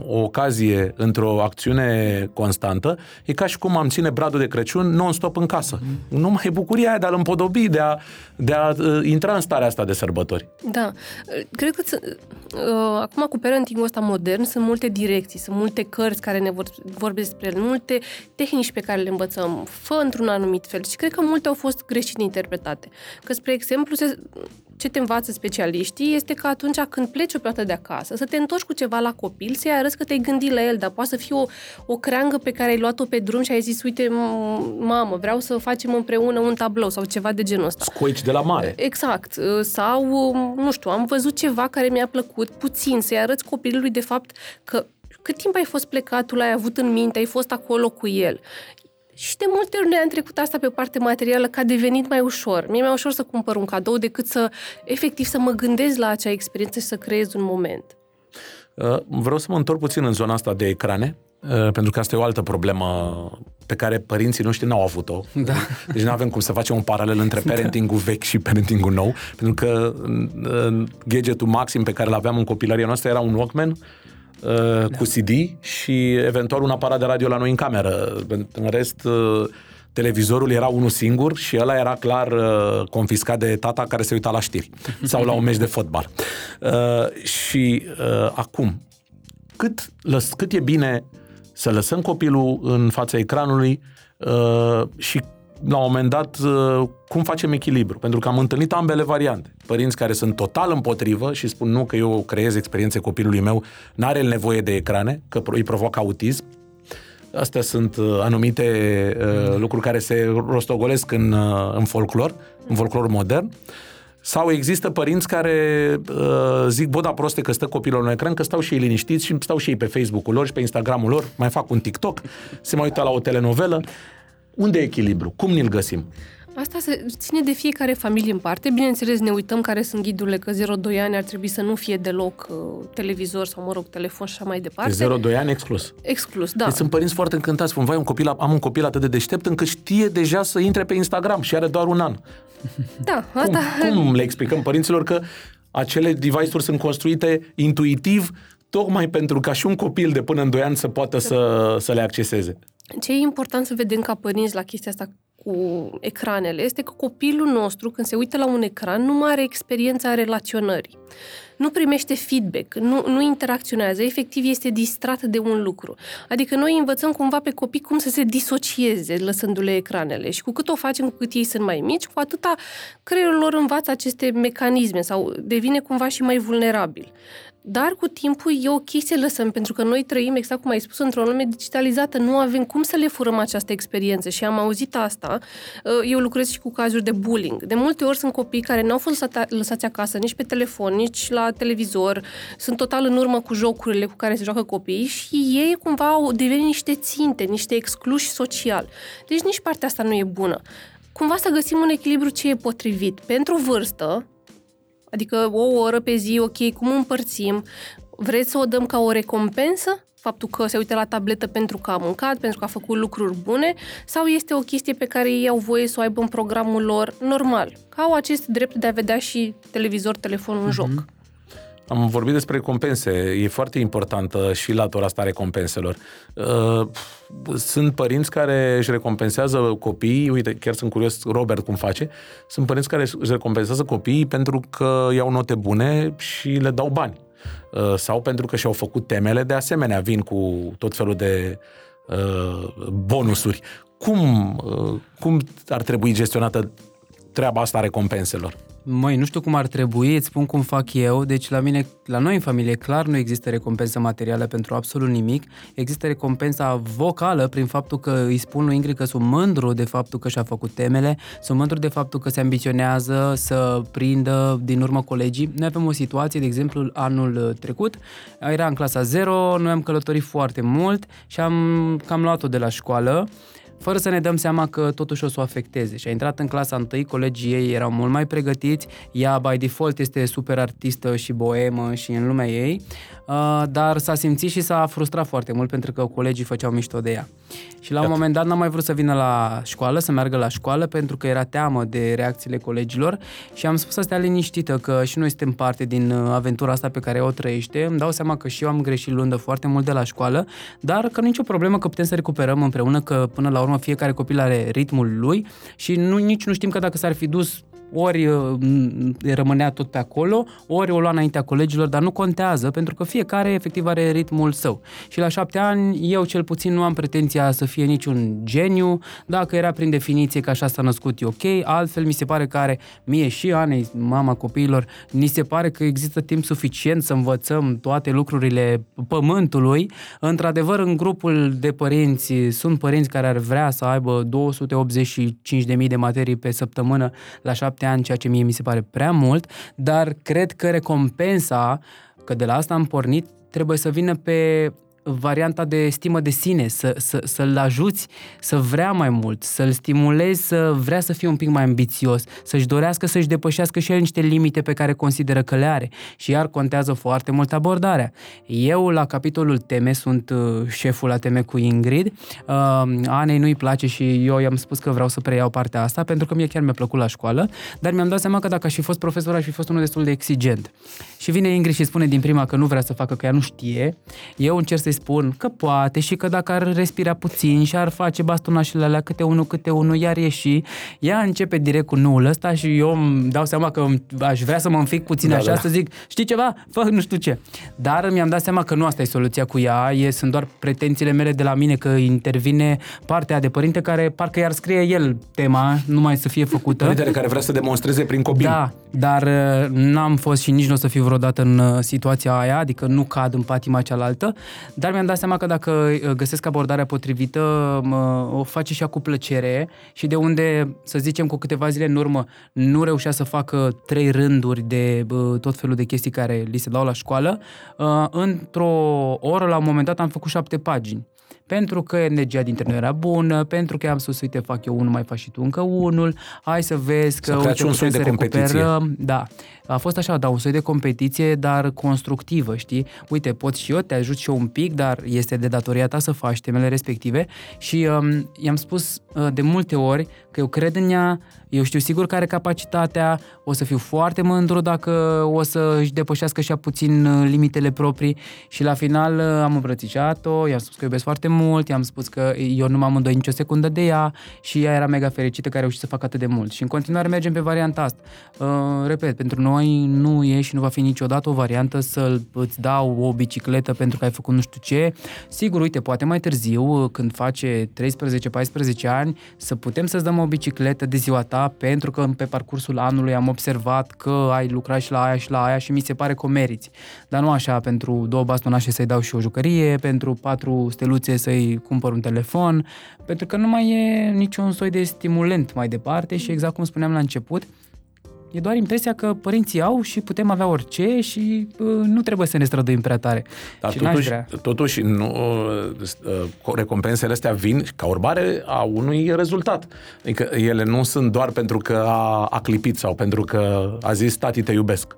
o ocazie într-o acțiune constantă, e ca și cum am ține bradul de Crăciun non-stop în casă. Mm. Nu mai e bucuria aia de a-l împodobi, de a, de a uh, intra în starea asta de sărbători. Da. Cred că uh, acum cu parenting ăsta modern sunt multe direcții, sunt multe cărți care ne vor, vorbesc despre ele, multe tehnici pe care le învățăm, fă într-un anumit fel și cred că multe au fost greșit interpretate. Că, spre exemplu, se, ce te învață specialiștii este că atunci când pleci o plată de acasă, să te întorci cu ceva la copil, să-i arăți că te-ai gândit la el, dar poate să fie o, o creangă pe care ai luat-o pe drum și ai zis, uite, mamă, vreau să facem împreună un tablou sau ceva de genul ăsta. Scoici de la mare. Exact. Sau, nu știu, am văzut ceva care mi-a plăcut puțin, să-i arăți copilului de fapt că cât timp ai fost plecat, tu l-ai avut în minte, ai fost acolo cu el. Și de multe ori noi am trecut asta pe parte materială, că a devenit mai ușor. Mie mi-e mai ușor să cumpăr un cadou decât să, efectiv, să mă gândesc la acea experiență și să creez un moment. Uh, vreau să mă întorc puțin în zona asta de ecrane, uh, pentru că asta e o altă problemă pe care părinții noștri n-au avut-o. Da. Deci nu avem cum să facem un paralel între da. parenting-ul vechi și parenting-ul nou, pentru că gadgetul maxim pe care l-aveam în copilăria noastră era un Walkman, uh, da. cu CD și eventual un aparat de radio la noi în cameră. În rest, televizorul era unul singur și ăla era clar uh, confiscat de tata care se uita la știri sau la un meci de fotbal. Uh, și uh, acum, cât, lăs, cât e bine să lăsăm copilul în fața ecranului uh, și la un moment dat, uh, cum facem echilibru? Pentru că am întâlnit ambele variante. Părinți care sunt total împotrivă și spun nu că eu creez experiențe copilului meu, n-are nevoie de ecrane, că îi provoacă autism, Astea sunt uh, anumite uh, mm. lucruri care se rostogolesc în, uh, în folclor, în folclor modern. Sau există părinți care uh, zic, bă, da, proste că stă copilul în ecran, că stau și ei liniștiți și stau și ei pe Facebook-ul lor și pe Instagram-ul lor, mai fac un TikTok, se mai uită la o telenovelă. Unde e echilibru? Cum ni-l găsim? Asta se ține de fiecare familie în parte. Bineînțeles, ne uităm care sunt ghidurile, că 0-2 ani ar trebui să nu fie deloc uh, televizor sau, mă rog, telefon și așa mai departe. 0-2 ani exclus. Exclus, da. Deci sunt părinți foarte încântați. Spun, vai, un copil, am un copil atât de deștept încât știe deja să intre pe Instagram și are doar un an. Da, asta... Cum, cum le explicăm părinților că acele device-uri sunt construite intuitiv tocmai pentru ca și un copil de până în 2 ani să poată să, să le acceseze? Ce e important să vedem ca părinți la chestia asta cu ecranele este că copilul nostru, când se uită la un ecran, nu mai are experiența relaționării. Nu primește feedback, nu, nu interacționează, efectiv este distrat de un lucru. Adică noi învățăm cumva pe copii cum să se disocieze lăsându-le ecranele și cu cât o facem, cu cât ei sunt mai mici, cu atâta creierul lor învață aceste mecanisme sau devine cumva și mai vulnerabil. Dar cu timpul e ok să lăsăm, pentru că noi trăim, exact cum ai spus, într-o lume digitalizată. Nu avem cum să le furăm această experiență și am auzit asta. Uh, eu lucrez și cu cazuri de bullying. De multe ori sunt copii care n-au fost lăsați acasă, nici pe telefon, nici la televizor, sunt total în urmă cu jocurile cu care se joacă copiii și ei cumva au devenit niște ținte, niște excluși social. Deci nici partea asta nu e bună. Cumva să găsim un echilibru ce e potrivit pentru vârstă, Adică o oră pe zi, ok, cum împărțim? Vreți să o dăm ca o recompensă? Faptul că se uită la tabletă pentru că a mâncat, pentru că a făcut lucruri bune? Sau este o chestie pe care ei au voie să o aibă în programul lor normal? Ca au acest drept de a vedea și televizor, telefon în mm-hmm. joc. Am vorbit despre recompense. E foarte importantă și latura asta a recompenselor. Uh, sunt părinți care își recompensează copiii, uite, chiar sunt curios Robert cum face, sunt părinți care își recompensează copiii pentru că iau note bune și le dau bani. Uh, sau pentru că și-au făcut temele, de asemenea vin cu tot felul de uh, bonusuri. Cum, cum ar trebui gestionată treaba asta a recompenselor? Măi, nu știu cum ar trebui, îți spun cum fac eu. Deci la mine, la noi în familie, clar nu există recompensă materială pentru absolut nimic. Există recompensa vocală prin faptul că îi spun lui Ingrid că sunt mândru de faptul că și-a făcut temele, sunt mândru de faptul că se ambiționează să prindă din urmă colegii. Noi avem o situație, de exemplu, anul trecut, era în clasa 0, noi am călătorit foarte mult și am cam luat-o de la școală fără să ne dăm seama că totuși o să o afecteze. Și a intrat în clasa întâi, colegii ei erau mult mai pregătiți, ea by default este super artistă și boemă și în lumea ei, uh, dar s-a simțit și s-a frustrat foarte mult pentru că colegii făceau mișto de ea. Și la un moment dat n-a mai vrut să vină la școală, să meargă la școală, pentru că era teamă de reacțiile colegilor și am spus să stea liniștită că și noi suntem parte din uh, aventura asta pe care o trăiește. Îmi dau seama că și eu am greșit lundă foarte mult de la școală, dar că nicio problemă că putem să recuperăm împreună, că până la urmă fiecare copil are ritmul lui și nu, nici nu știm că dacă s-ar fi dus ori uh, rămânea tot pe acolo, ori o lua înaintea colegilor, dar nu contează, pentru că fiecare efectiv are ritmul său. Și la șapte ani, eu cel puțin nu am pretenția să fie niciun geniu, dacă era prin definiție că așa s-a născut, e ok, altfel mi se pare că are mie și Anei, mama copiilor, ni se pare că există timp suficient să învățăm toate lucrurile pământului. Într-adevăr, în grupul de părinți sunt părinți care ar vrea să aibă 285.000 de materii pe săptămână la șapte șapte ani, ceea ce mie mi se pare prea mult, dar cred că recompensa, că de la asta am pornit, trebuie să vină pe varianta de stimă de sine, să, să, să-l ajuți să vrea mai mult, să-l stimulezi să vrea să fie un pic mai ambițios, să-și dorească să-și depășească și el niște limite pe care consideră că le are. Și iar contează foarte mult abordarea. Eu, la capitolul teme, sunt uh, șeful la teme cu Ingrid. Uh, Anei nu-i place și eu i-am spus că vreau să preiau partea asta, pentru că mie chiar mi-a plăcut la școală, dar mi-am dat seama că dacă aș fi fost profesor, aș fi fost unul destul de exigent. Și vine Ingrid și spune din prima că nu vrea să facă, că ea nu știe. Eu încerc să-i spun că poate și că dacă ar respira puțin și ar face bastonașele alea câte unul, câte unul, iar ieși, ea începe direct cu nuul ăsta și eu îmi dau seama că aș vrea să mă înfic puțin da, așa, da. să zic, știi ceva? Fă nu știu ce. Dar mi-am dat seama că nu asta e soluția cu ea, e, sunt doar pretențiile mele de la mine că intervine partea de părinte care parcă i-ar scrie el tema, numai să fie făcută. Părintele care vrea să demonstreze prin copil. Da, dar uh, n-am fost și nici nu o să fiu vreodată în uh, situația aia, adică nu cad în patima cealaltă, dar mi-am dat seama că dacă uh, găsesc abordarea potrivită, o face și ea cu plăcere și de unde, să zicem, cu câteva zile în urmă nu reușea să facă trei rânduri de tot felul de chestii care li se dau la școală, într-o oră, la un moment dat, am făcut șapte pagini pentru că energia dintre noi era bună, pentru că am spus, uite, fac eu unul, mai faci și tu încă unul, hai să vezi că, uite, un soi de recuperăm. Da. A fost așa, da, un soi de competiție, dar constructivă, știi? Uite, pot și eu, te ajut și eu un pic, dar este de datoria ta să faci temele respective și um, i-am spus uh, de multe ori că eu cred în ea, eu știu sigur că are capacitatea, o să fiu foarte mândru dacă o să își depășească și puțin uh, limitele proprii și la final uh, am îmbrățișat-o, i-am spus că iubesc foarte mult, i-am spus că eu nu m-am îndoit nicio secundă de ea și ea era mega fericită că a reușit să facă atât de mult. Și în continuare mergem pe varianta asta. Uh, repet, pentru noi nu e și nu va fi niciodată o variantă să îți dau o bicicletă pentru că ai făcut nu știu ce. Sigur, uite, poate mai târziu, când face 13-14 ani, să putem să-ți dăm o bicicletă de ziua ta pentru că pe parcursul anului am observat că ai lucrat și la aia și la aia și mi se pare că o meriți. Dar nu așa pentru două bastonașe să-i dau și o jucărie, pentru patru steluțe să-i cumpăr un telefon, pentru că nu mai e niciun soi de stimulent mai departe și exact cum spuneam la început, E doar impresia că părinții au și putem avea orice și uh, nu trebuie să ne străduim prea tare. Dar și totuși, totuși nu, uh, recompensele astea vin ca urmare a unui rezultat. Adică ele nu sunt doar pentru că a, a clipit sau pentru că a zis tati te iubesc.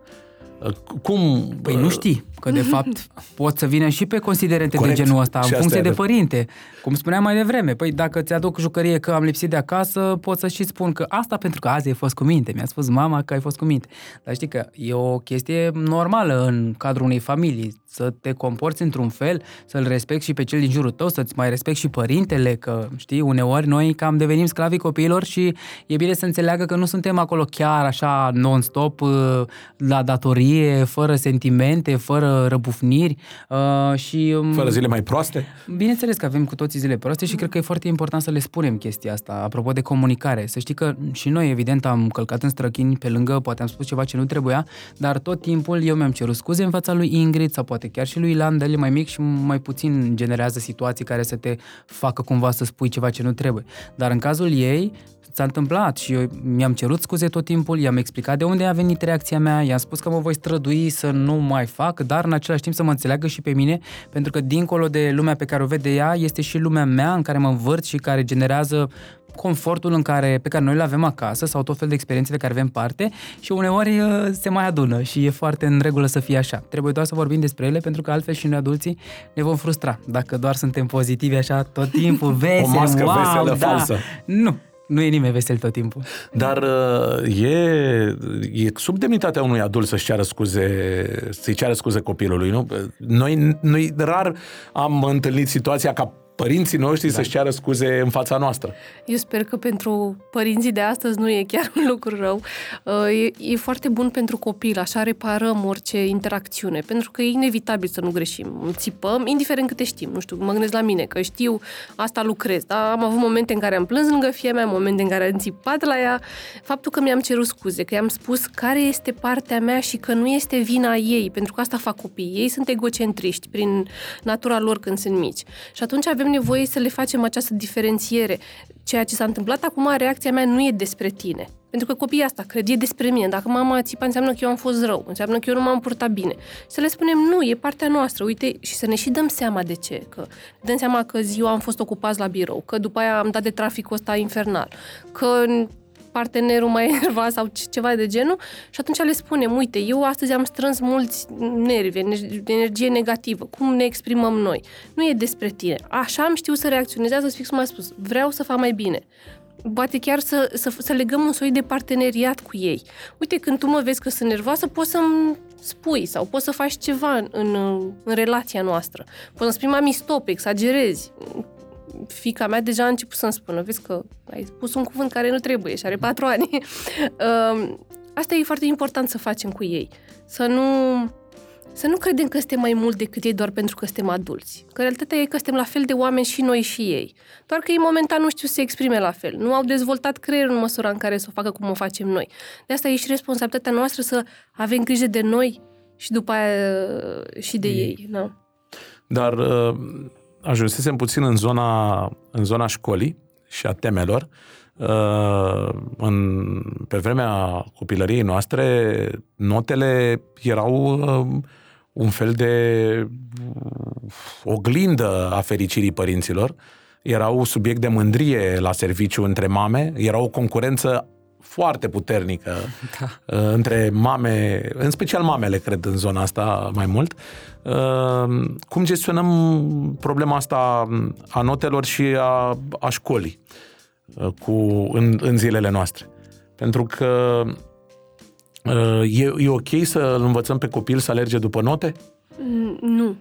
Cum... Păi nu știi, că de fapt pot să vină și pe considerente Corect. de genul ăsta, în funcție de părinte. Cum spuneam mai devreme, păi dacă ți-aduc jucărie că am lipsit de acasă, pot să și spun că asta pentru că azi ai fost cu minte. Mi-a spus mama că ai fost cu minte. Dar știi că e o chestie normală în cadrul unei familii, să te comporți într-un fel, să-l respecti și pe cel din jurul tău, să-ți mai respecti și părintele, că știi, uneori noi cam devenim sclavii copiilor și e bine să înțeleagă că nu suntem acolo chiar așa non-stop uh, la datorie, fără sentimente, fără răbufniri uh, și... Um, fără zile mai proaste? Bineînțeles că avem cu toții zile proaste și cred că e foarte important să le spunem chestia asta, apropo de comunicare. Să știi că și noi, evident, am călcat în străchini pe lângă, poate am spus ceva ce nu trebuia, dar tot timpul eu mi-am cerut scuze în fața lui Ingrid sau poate chiar și lui Ilan, el e mai mic și mai puțin generează situații care să te facă cumva să spui ceva ce nu trebuie. Dar în cazul ei, s-a întâmplat și eu mi-am cerut scuze tot timpul, i-am explicat de unde a venit reacția mea, i-am spus că mă voi strădui să nu mai fac, dar în același timp să mă înțeleagă și pe mine, pentru că dincolo de lumea pe care o vede ea, este și lumea mea în care mă învăț și care generează confortul în care, pe care noi le avem acasă sau tot fel de experiențe de care avem parte și uneori uh, se mai adună și e foarte în regulă să fie așa. Trebuie doar să vorbim despre ele pentru că altfel și noi adulții ne vom frustra dacă doar suntem pozitivi așa tot timpul, veseli, o mască wow, veselă da. falsă. Nu, nu e nimeni vesel tot timpul. Dar uh, e, e sub demnitatea unui adult să-și ceară scuze, să-i ceară scuze copilului, nu? Noi, noi rar am întâlnit situația ca părinții noștri da. să-și ceară scuze în fața noastră. Eu sper că pentru părinții de astăzi nu e chiar un lucru rău. Uh, e, e foarte bun pentru copil, așa reparăm orice interacțiune, pentru că e inevitabil să nu greșim. Țipăm, indiferent câte știm. Nu știu, mă gândesc la mine, că știu, asta lucrez, dar am avut momente în care am plâns lângă fie mea, momente în care am țipat la ea. Faptul că mi-am cerut scuze, că i-am spus care este partea mea și că nu este vina ei, pentru că asta fac copiii. Ei sunt egocentriști prin natura lor când sunt mici. Și atunci avem nevoie să le facem această diferențiere. Ceea ce s-a întâmplat acum, reacția mea nu e despre tine. Pentru că copiii asta cred, e despre mine. Dacă mama țipa, înseamnă că eu am fost rău, înseamnă că eu nu m-am purtat bine. Și să le spunem, nu, e partea noastră, uite, și să ne și dăm seama de ce. Că ne dăm seama că ziua am fost ocupați la birou, că după aia am dat de traficul ăsta infernal, că partenerul mai enervat sau ceva de genul și atunci le spunem, uite, eu astăzi am strâns mulți nervi, energie negativă, cum ne exprimăm noi? Nu e despre tine. Așa am știut să reacționez, să fix cum am spus, vreau să fac mai bine poate chiar să, să, să legăm un soi de parteneriat cu ei. Uite, când tu mă vezi că sunt nervoasă, poți să-mi spui sau poți să faci ceva în, în, în relația noastră. Poți să-mi spui, mami, stop, exagerezi. Fica mea deja a început să-mi spună, vezi că ai spus un cuvânt care nu trebuie și are patru ani. Asta e foarte important să facem cu ei. Să nu să nu credem că suntem mai mult decât ei doar pentru că suntem adulți. Că realitatea e că suntem la fel de oameni și noi și ei. Doar că ei momentan nu știu să se exprime la fel. Nu au dezvoltat creierul în măsura în care să o facă cum o facem noi. De asta e și responsabilitatea noastră să avem grijă de noi și după aia uh, și de ei. ei da. Dar uh, ajunsesem puțin în zona, în zona școlii și a temelor. Uh, în, pe vremea copilăriei noastre, notele erau uh, un fel de oglindă a fericirii părinților. Erau subiect de mândrie la serviciu între mame, era o concurență foarte puternică da. Uh, între mame, în special mamele, cred, în zona asta mai mult. Uh, cum gestionăm problema asta a notelor și a, a școlii uh, cu, în, în zilele noastre? Pentru că E, e ok să îl învățăm pe copil să alerge după note? Nu.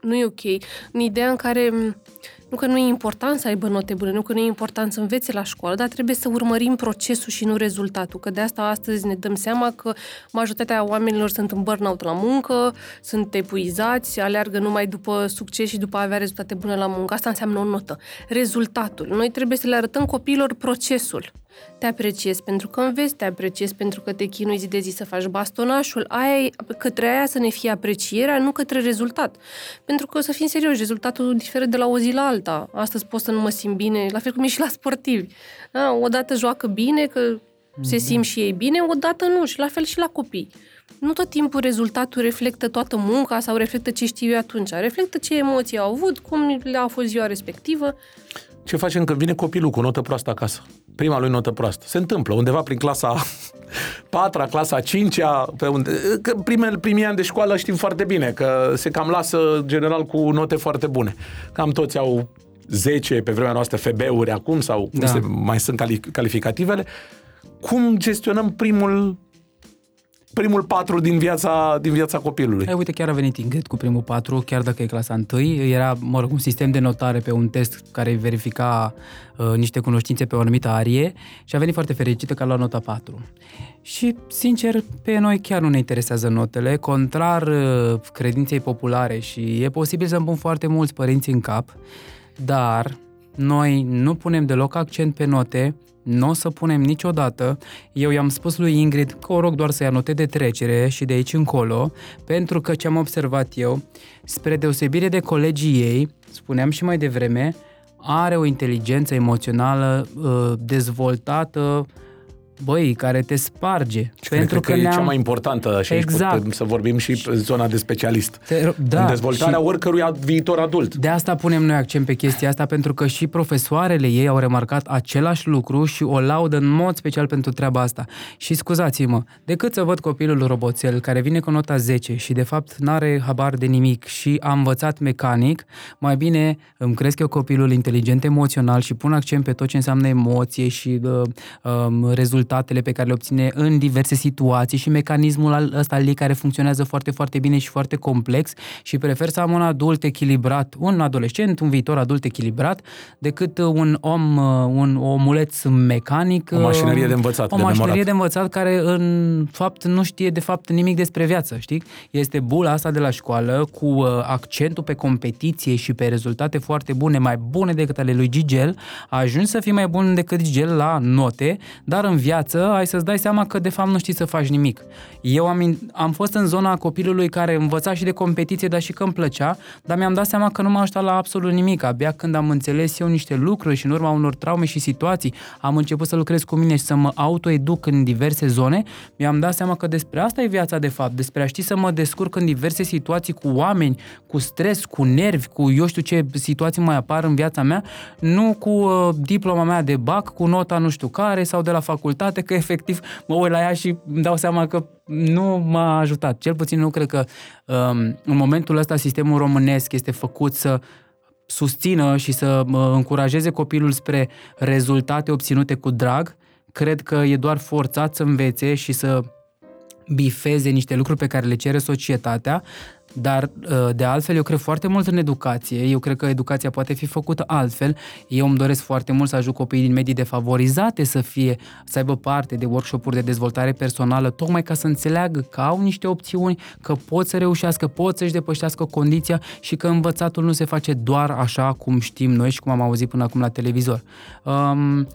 Nu e ok. În ideea în care nu că nu e important să aibă note bune, nu că nu e important să învețe la școală, dar trebuie să urmărim procesul și nu rezultatul. Că de asta astăzi ne dăm seama că majoritatea oamenilor sunt în burnout la muncă, sunt epuizați, aleargă numai după succes și după a avea rezultate bune la muncă. Asta înseamnă o notă. Rezultatul. Noi trebuie să le arătăm copiilor procesul. Te apreciez pentru că înveți, te apreciez pentru că te chinui zi de zi să faci bastonașul. Aia, către aia să ne fie aprecierea, nu către rezultat. Pentru că, să fim serios, rezultatul diferă de la o zi la alta. Astăzi pot să nu mă simt bine, la fel cum e și la sportivi. Da? Odată joacă bine, că se mhm. simt și ei bine, odată nu, și la fel și la copii. Nu tot timpul rezultatul reflectă toată munca sau reflectă ce știu eu atunci. Reflectă ce emoții au avut, cum le-a fost ziua respectivă. Ce facem când vine copilul cu notă proastă acasă? Prima lui notă proastă. Se întâmplă undeva prin clasa 4 clasa 5 pe unde... Că primele, primii ani de școală știm foarte bine că se cam lasă general cu note foarte bune. Cam toți au 10 pe vremea noastră FB-uri acum sau da. se, mai sunt calificativele. Cum gestionăm primul primul patru din viața, din viața copilului. Hai, uite, chiar a venit Ingrid cu primul patru, chiar dacă e clasa întâi. Era, mă rog, un sistem de notare pe un test care verifica uh, niște cunoștințe pe o anumită arie și a venit foarte fericită că a luat nota 4. Și, sincer, pe noi chiar nu ne interesează notele, contrar uh, credinței populare și e posibil să îmi pun foarte mulți părinți în cap, dar noi nu punem deloc accent pe note, nu o să punem niciodată. Eu i-am spus lui Ingrid că o rog doar să ia note de trecere și de aici încolo, pentru că ce am observat eu, spre deosebire de colegii ei, spuneam și mai devreme, are o inteligență emoțională uh, dezvoltată băi, care te sparge. Și pentru că, că e cea mai importantă și exact. aici putem să vorbim și pe zona de specialist. Te, da, în dezvoltarea și oricărui viitor adult. De asta punem noi accent pe chestia asta, pentru că și profesoarele ei au remarcat același lucru și o laudă în mod special pentru treaba asta. Și scuzați-mă, decât să văd copilul roboțel care vine cu nota 10 și de fapt n-are habar de nimic și a învățat mecanic, mai bine îmi cresc eu copilul inteligent emoțional și pun accent pe tot ce înseamnă emoție și uh, uh, rezultate rezultatele pe care le obține în diverse situații și mecanismul ăsta al ei care funcționează foarte, foarte bine și foarte complex și prefer să am un adult echilibrat, un adolescent, un viitor adult echilibrat, decât un om, un omuleț mecanic. O mașinărie de învățat. O de mașinărie memorat. de învățat care în fapt nu știe de fapt nimic despre viață, știi? Este bula asta de la școală cu uh, accentul pe competiție și pe rezultate foarte bune, mai bune decât ale lui Gigel, a ajuns să fie mai bun decât Gigel la note, dar în viață viață, ai să-ți dai seama că de fapt nu știi să faci nimic. Eu am, in- am fost în zona copilului care învăța și de competiție, dar și că îmi plăcea, dar mi-am dat seama că nu m-a ajutat la absolut nimic. Abia când am înțeles eu niște lucruri și în urma unor traume și situații am început să lucrez cu mine și să mă autoeduc în diverse zone, mi-am dat seama că despre asta e viața de fapt, despre a ști să mă descurc în diverse situații cu oameni, cu stres, cu nervi, cu eu știu ce situații mai apar în viața mea, nu cu uh, diploma mea de bac, cu nota nu știu care sau de la facultate, că efectiv mă uit la ea și îmi dau seama că nu m-a ajutat. Cel puțin nu cred că um, în momentul ăsta sistemul românesc este făcut să susțină și să mă încurajeze copilul spre rezultate obținute cu drag. Cred că e doar forțat să învețe și să bifeze niște lucruri pe care le cere societatea, dar uh, de altfel eu cred foarte mult în educație. Eu cred că educația poate fi făcută altfel. Eu îmi doresc foarte mult să ajut copiii din medii defavorizate să fie, să aibă parte de workshop-uri de dezvoltare personală, tocmai ca să înțeleagă că au niște opțiuni, că pot să reușească, pot să-și depășească condiția și că învățatul nu se face doar așa cum știm noi și cum am auzit până acum la televizor. Um,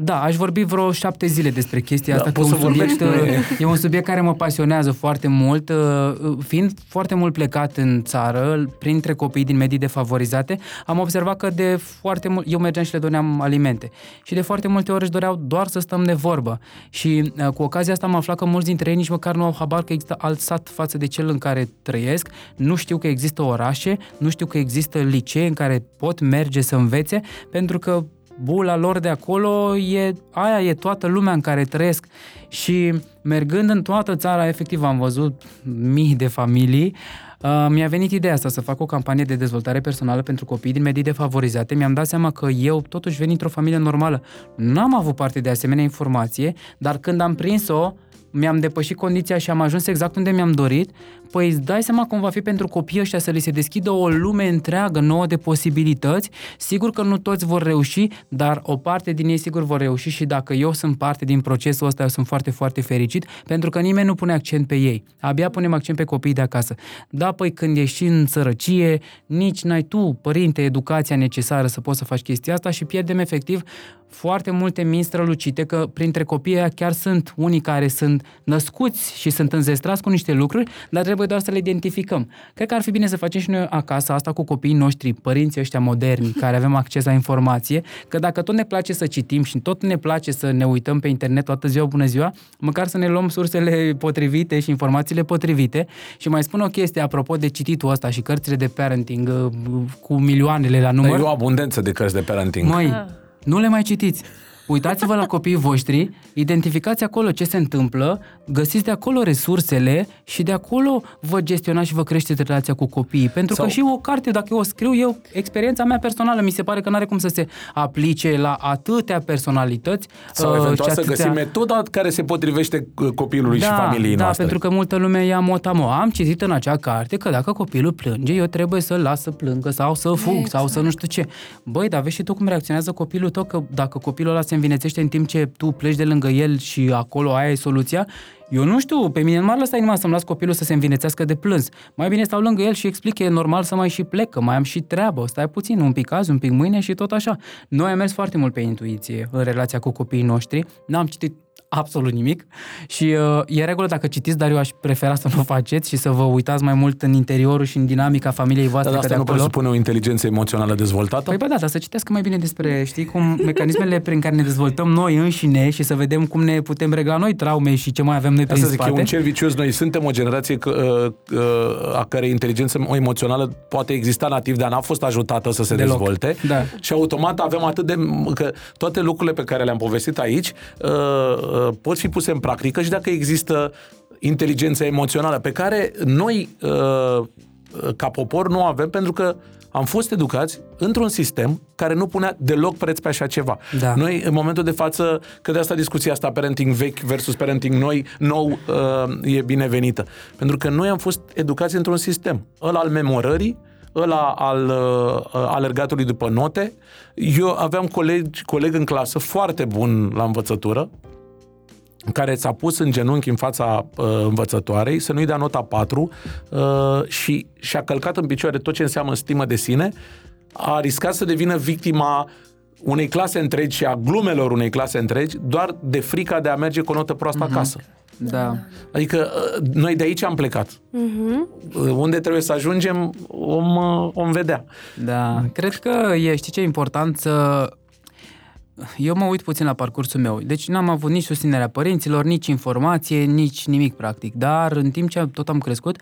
da, aș vorbi vreo șapte zile despre chestia Da, asta, că poți un să vorbești, subiect, nu e- e un subiect care mă pasionează foarte mult, uh, fiind foarte mult plecat în țară, printre copii din medii defavorizate, am observat că de foarte mult, eu mergeam și le doneam alimente. Și de foarte multe ori își doreau doar să stăm de vorbă. Și uh, cu ocazia asta am aflat că mulți dintre ei nici măcar nu au habar că există alt sat față de cel în care trăiesc, nu știu că există orașe, nu știu că există licee în care pot merge să învețe, pentru că bula lor de acolo e, aia e toată lumea în care trăiesc și mergând în toată țara, efectiv am văzut mii de familii, uh, mi-a venit ideea asta să fac o campanie de dezvoltare personală pentru copii din medii defavorizate. Mi-am dat seama că eu totuși veni într-o familie normală. N-am avut parte de asemenea informație, dar când am prins-o, mi-am depășit condiția și am ajuns exact unde mi-am dorit, păi îți dai seama cum va fi pentru copiii ăștia să li se deschidă o lume întreagă nouă de posibilități. Sigur că nu toți vor reuși, dar o parte din ei sigur vor reuși și dacă eu sunt parte din procesul ăsta, eu sunt foarte, foarte fericit, pentru că nimeni nu pune accent pe ei. Abia punem accent pe copiii de acasă. Da, păi când ești în sărăcie, nici n-ai tu, părinte, educația necesară să poți să faci chestia asta și pierdem efectiv foarte multe minți strălucite, că printre copiii ăia chiar sunt unii care sunt născuți și sunt înzestrați cu niște lucruri, dar trebuie doar să le identificăm. Cred că ar fi bine să facem și noi acasă asta cu copiii noștri, părinții ăștia moderni, care avem acces la informație, că dacă tot ne place să citim și tot ne place să ne uităm pe internet toată ziua, bună ziua, măcar să ne luăm sursele potrivite și informațiile potrivite și mai spun o chestie apropo de cititul ăsta și cărțile de parenting uh, cu milioanele la număr. Dar e o abundență de cărți de parenting. Măi, Ah. Nu le mai citiți. Uitați-vă la copiii voștri, identificați acolo ce se întâmplă, găsiți de acolo resursele și de acolo vă gestionați și vă creșteți relația cu copiii. Pentru Sau- că și o carte, dacă eu o scriu, eu, experiența mea personală, mi se pare că nu are cum să se aplice la atâtea personalități. Sau uh, eventual și să atâtea- găsim metoda care se potrivește uh, copilului și familiei da, noastre. pentru că multă lume ia motamo. Am citit în acea carte că dacă copilul plânge, eu trebuie să-l las să plângă sau să fug exact. sau să nu știu ce. Băi, dar vezi și tu cum reacționează copilul tău, că dacă copilul ăla se învinețește în timp ce tu pleci de lângă el și acolo aia e soluția, eu nu știu, pe mine nu m-ar lăsa inima să-mi las copilul să se învinețească de plâns. Mai bine stau lângă el și explic că e normal să mai și plec, că mai am și treabă. Stai puțin, un pic azi, un pic mâine și tot așa. Noi am mers foarte mult pe intuiție în relația cu copiii noștri. N-am citit absolut nimic și uh, e regulă dacă citiți, dar eu aș prefera să nu o faceți și să vă uitați mai mult în interiorul și în dinamica familiei voastre. Dar că asta de nu acolo... presupune o inteligență emoțională dezvoltată? Păi bă, da, dar să citească mai bine despre, știi, cum mecanismele prin care ne dezvoltăm noi înșine și să vedem cum ne putem regla noi traume și ce mai avem noi prin Asta zic, e spate. un cer vicios. Noi suntem o generație că, uh, uh, a cărei inteligență emoțională poate exista nativ, dar n-a fost ajutată să se Deloc. dezvolte. Da. Și automat avem atât de... că toate lucrurile pe care le-am povestit aici uh, uh, pot fi puse în practică și dacă există inteligență emoțională pe care noi uh, ca popor nu o avem pentru că am fost educați într-un sistem care nu punea deloc preț pe așa ceva. Da. Noi, în momentul de față, că de asta discuția asta, parenting vechi versus parenting noi, nou, uh, e binevenită. Pentru că noi am fost educați într-un sistem. Ăla al memorării, ăla al uh, alergatului după note. Eu aveam colegi, coleg în clasă foarte bun la învățătură, care s-a pus în genunchi în fața uh, învățătoarei să nu-i dea nota 4 uh, și și-a călcat în picioare tot ce înseamnă stimă de sine, a riscat să devină victima unei clase întregi și a glumelor unei clase întregi doar de frica de a merge cu o notă proastă Mhm. acasă. Da. Adică uh, noi de aici am plecat. Uh-huh. Unde trebuie să ajungem, om, uh, om vedea. Da, cred că e, știi ce e important să... Eu mă uit puțin la parcursul meu, deci n-am avut nici susținerea părinților, nici informație, nici nimic practic, dar în timp ce tot am crescut,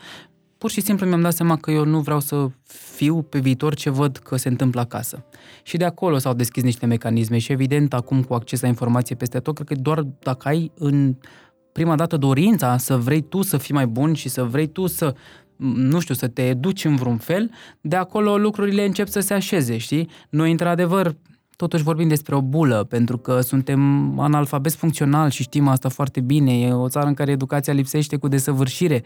pur și simplu mi-am dat seama că eu nu vreau să fiu pe viitor ce văd că se întâmplă acasă. Și de acolo s-au deschis niște mecanisme și evident acum cu acces la informație peste tot, cred că doar dacă ai în prima dată dorința să vrei tu să fii mai bun și să vrei tu să nu știu, să te educi în vreun fel, de acolo lucrurile încep să se așeze, știi? Noi, într-adevăr, totuși vorbim despre o bulă, pentru că suntem analfabeti funcțional și știm asta foarte bine. E o țară în care educația lipsește cu desăvârșire.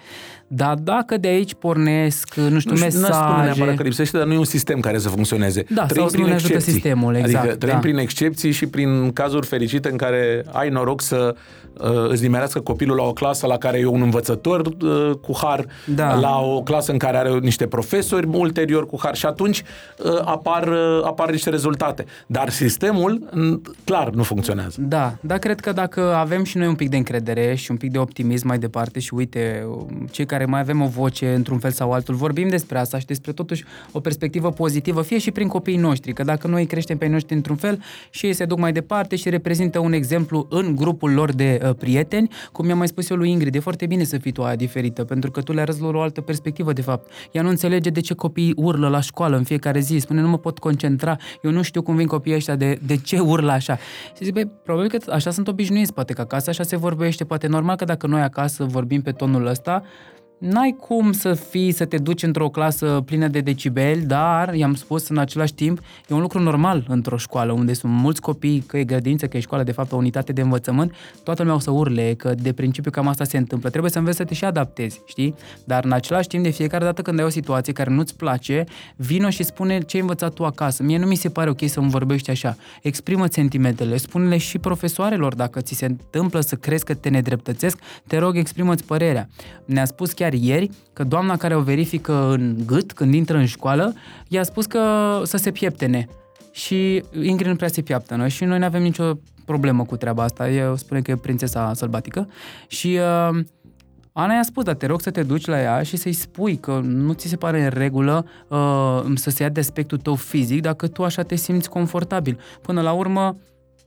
Dar dacă de aici pornesc, nu știu, Nu știu, n-aș spune mesaje... neapărat că lipsește, dar nu e un sistem care să funcționeze. Da, Trăim sau nu ne ajută excepții. sistemul, exact, Adică trăim da. prin excepții și prin cazuri fericite în care ai noroc să uh, îți nimerească copilul la o clasă la care e un învățător uh, cu har, Da. la o clasă în care are niște profesori ulterior cu har și atunci uh, apar, uh, apar niște rezultate. Dar sistemul, m, clar, nu funcționează. Da, dar cred că dacă avem și noi un pic de încredere și un pic de optimism mai departe și uite, cei care mai avem o voce într-un fel sau altul, vorbim despre asta și despre totuși o perspectivă pozitivă, fie și prin copiii noștri, că dacă noi creștem pe ei noștri într-un fel și ei se duc mai departe și reprezintă un exemplu în grupul lor de uh, prieteni, cum mi-am mai spus eu lui Ingrid, e foarte bine să fii tu aia diferită, pentru că tu le arăți lor o altă perspectivă, de fapt. Ea nu înțelege de ce copiii urlă la școală în fiecare zi, spune nu mă pot concentra, eu nu știu cum vin copiii ăștia, de, de ce urlă așa. Și zic, băi, probabil că așa sunt obișnuiți, poate că acasă așa se vorbește, poate normal că dacă noi acasă vorbim pe tonul ăsta, N-ai cum să fii, să te duci într-o clasă plină de decibeli, dar, i-am spus, în același timp, e un lucru normal într-o școală, unde sunt mulți copii, că e grădință, că e școală, de fapt, o unitate de învățământ, toată lumea o să urle, că de principiu cam asta se întâmplă. Trebuie să înveți să te și adaptezi, știi? Dar, în același timp, de fiecare dată când ai o situație care nu-ți place, vino și spune ce ai învățat tu acasă. Mie nu mi se pare ok să-mi vorbești așa. Exprimă sentimentele, spune-le și profesoarelor dacă ți se întâmplă să crezi că te nedreptățesc, te rog, exprimă-ți părerea. Ne-a spus chiar ieri că doamna care o verifică în gât când intră în școală, i-a spus că să se pieptene. Și Ingrid nu prea se piaptănă și noi nu avem nicio problemă cu treaba asta. Eu spune că e prințesa sălbatică și uh, Ana i-a spus, dar te rog să te duci la ea și să-i spui că nu ți se pare în regulă uh, să se ia de aspectul tău fizic dacă tu așa te simți confortabil. Până la urmă,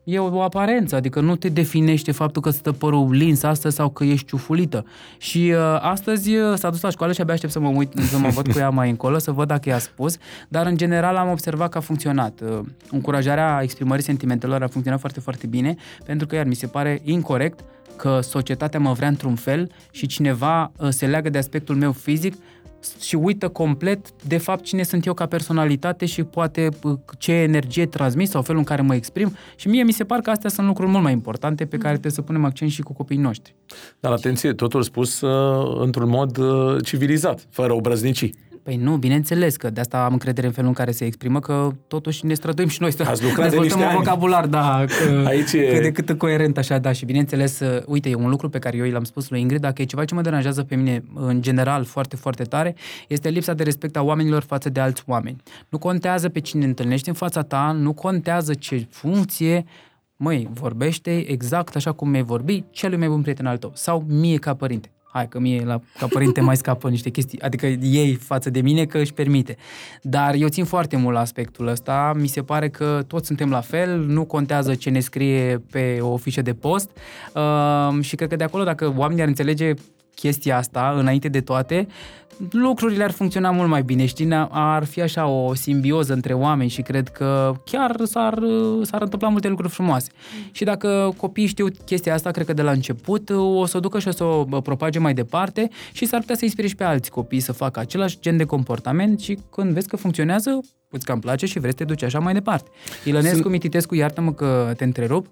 e o, o aparență, adică nu te definește faptul că stă părul lins astăzi sau că ești ciufulită. Și uh, astăzi uh, s-a dus la școală și abia aștept să mă, uit, să mă văd cu ea mai încolo, să văd dacă i-a spus, dar în general am observat că a funcționat. Uh, încurajarea exprimării sentimentelor a funcționat foarte, foarte bine, pentru că iar mi se pare incorrect că societatea mă vrea într-un fel și cineva uh, se leagă de aspectul meu fizic și uită complet de fapt cine sunt eu ca personalitate și poate uh, ce energie transmis sau felul în care mă exprim și mie mi se par că astea sunt lucruri mult mai importante pe care trebuie să punem accent și cu copiii noștri. Dar atenție, totul spus uh, într-un mod uh, civilizat, fără obrăznicii. Păi nu, bineînțeles că de asta am încredere în felul în care se exprimă, că totuși ne străduim și noi să Ați lucrat de dezvoltăm niște un ani. vocabular, da, că, Aici e- cât de cât coerent așa, da, și bineînțeles, uh, uite, e un lucru pe care eu l-am spus lui Ingrid, dacă e ceva ce mă deranjează pe mine în general foarte, foarte tare, este lipsa de respect a oamenilor față de alți oameni. Nu contează pe cine întâlnești în fața ta, nu contează ce funcție, măi, vorbește exact așa cum mi-ai vorbi celui mai bun prieten al tău sau mie ca părinte. Hai că mie la, ca părinte mai scapă niște chestii, adică ei față de mine că își permite. Dar eu țin foarte mult la aspectul ăsta, mi se pare că toți suntem la fel, nu contează ce ne scrie pe o fișă de post. Uh, și cred că de acolo dacă oamenii ar înțelege chestia asta înainte de toate, lucrurile ar funcționa mult mai bine, știi, Ne- ar fi așa o simbioză între oameni și cred că chiar s-ar, s-ar întâmpla multe lucruri frumoase. Și dacă copiii știu chestia asta, cred că de la început o să o ducă și o să o bă, propage mai departe și s-ar putea să inspire și pe alți copii să facă același gen de comportament și când vezi că funcționează, îți cam place și vrei să te duci așa mai departe. Ilănescu Mititescu, iartă-mă că te întrerup,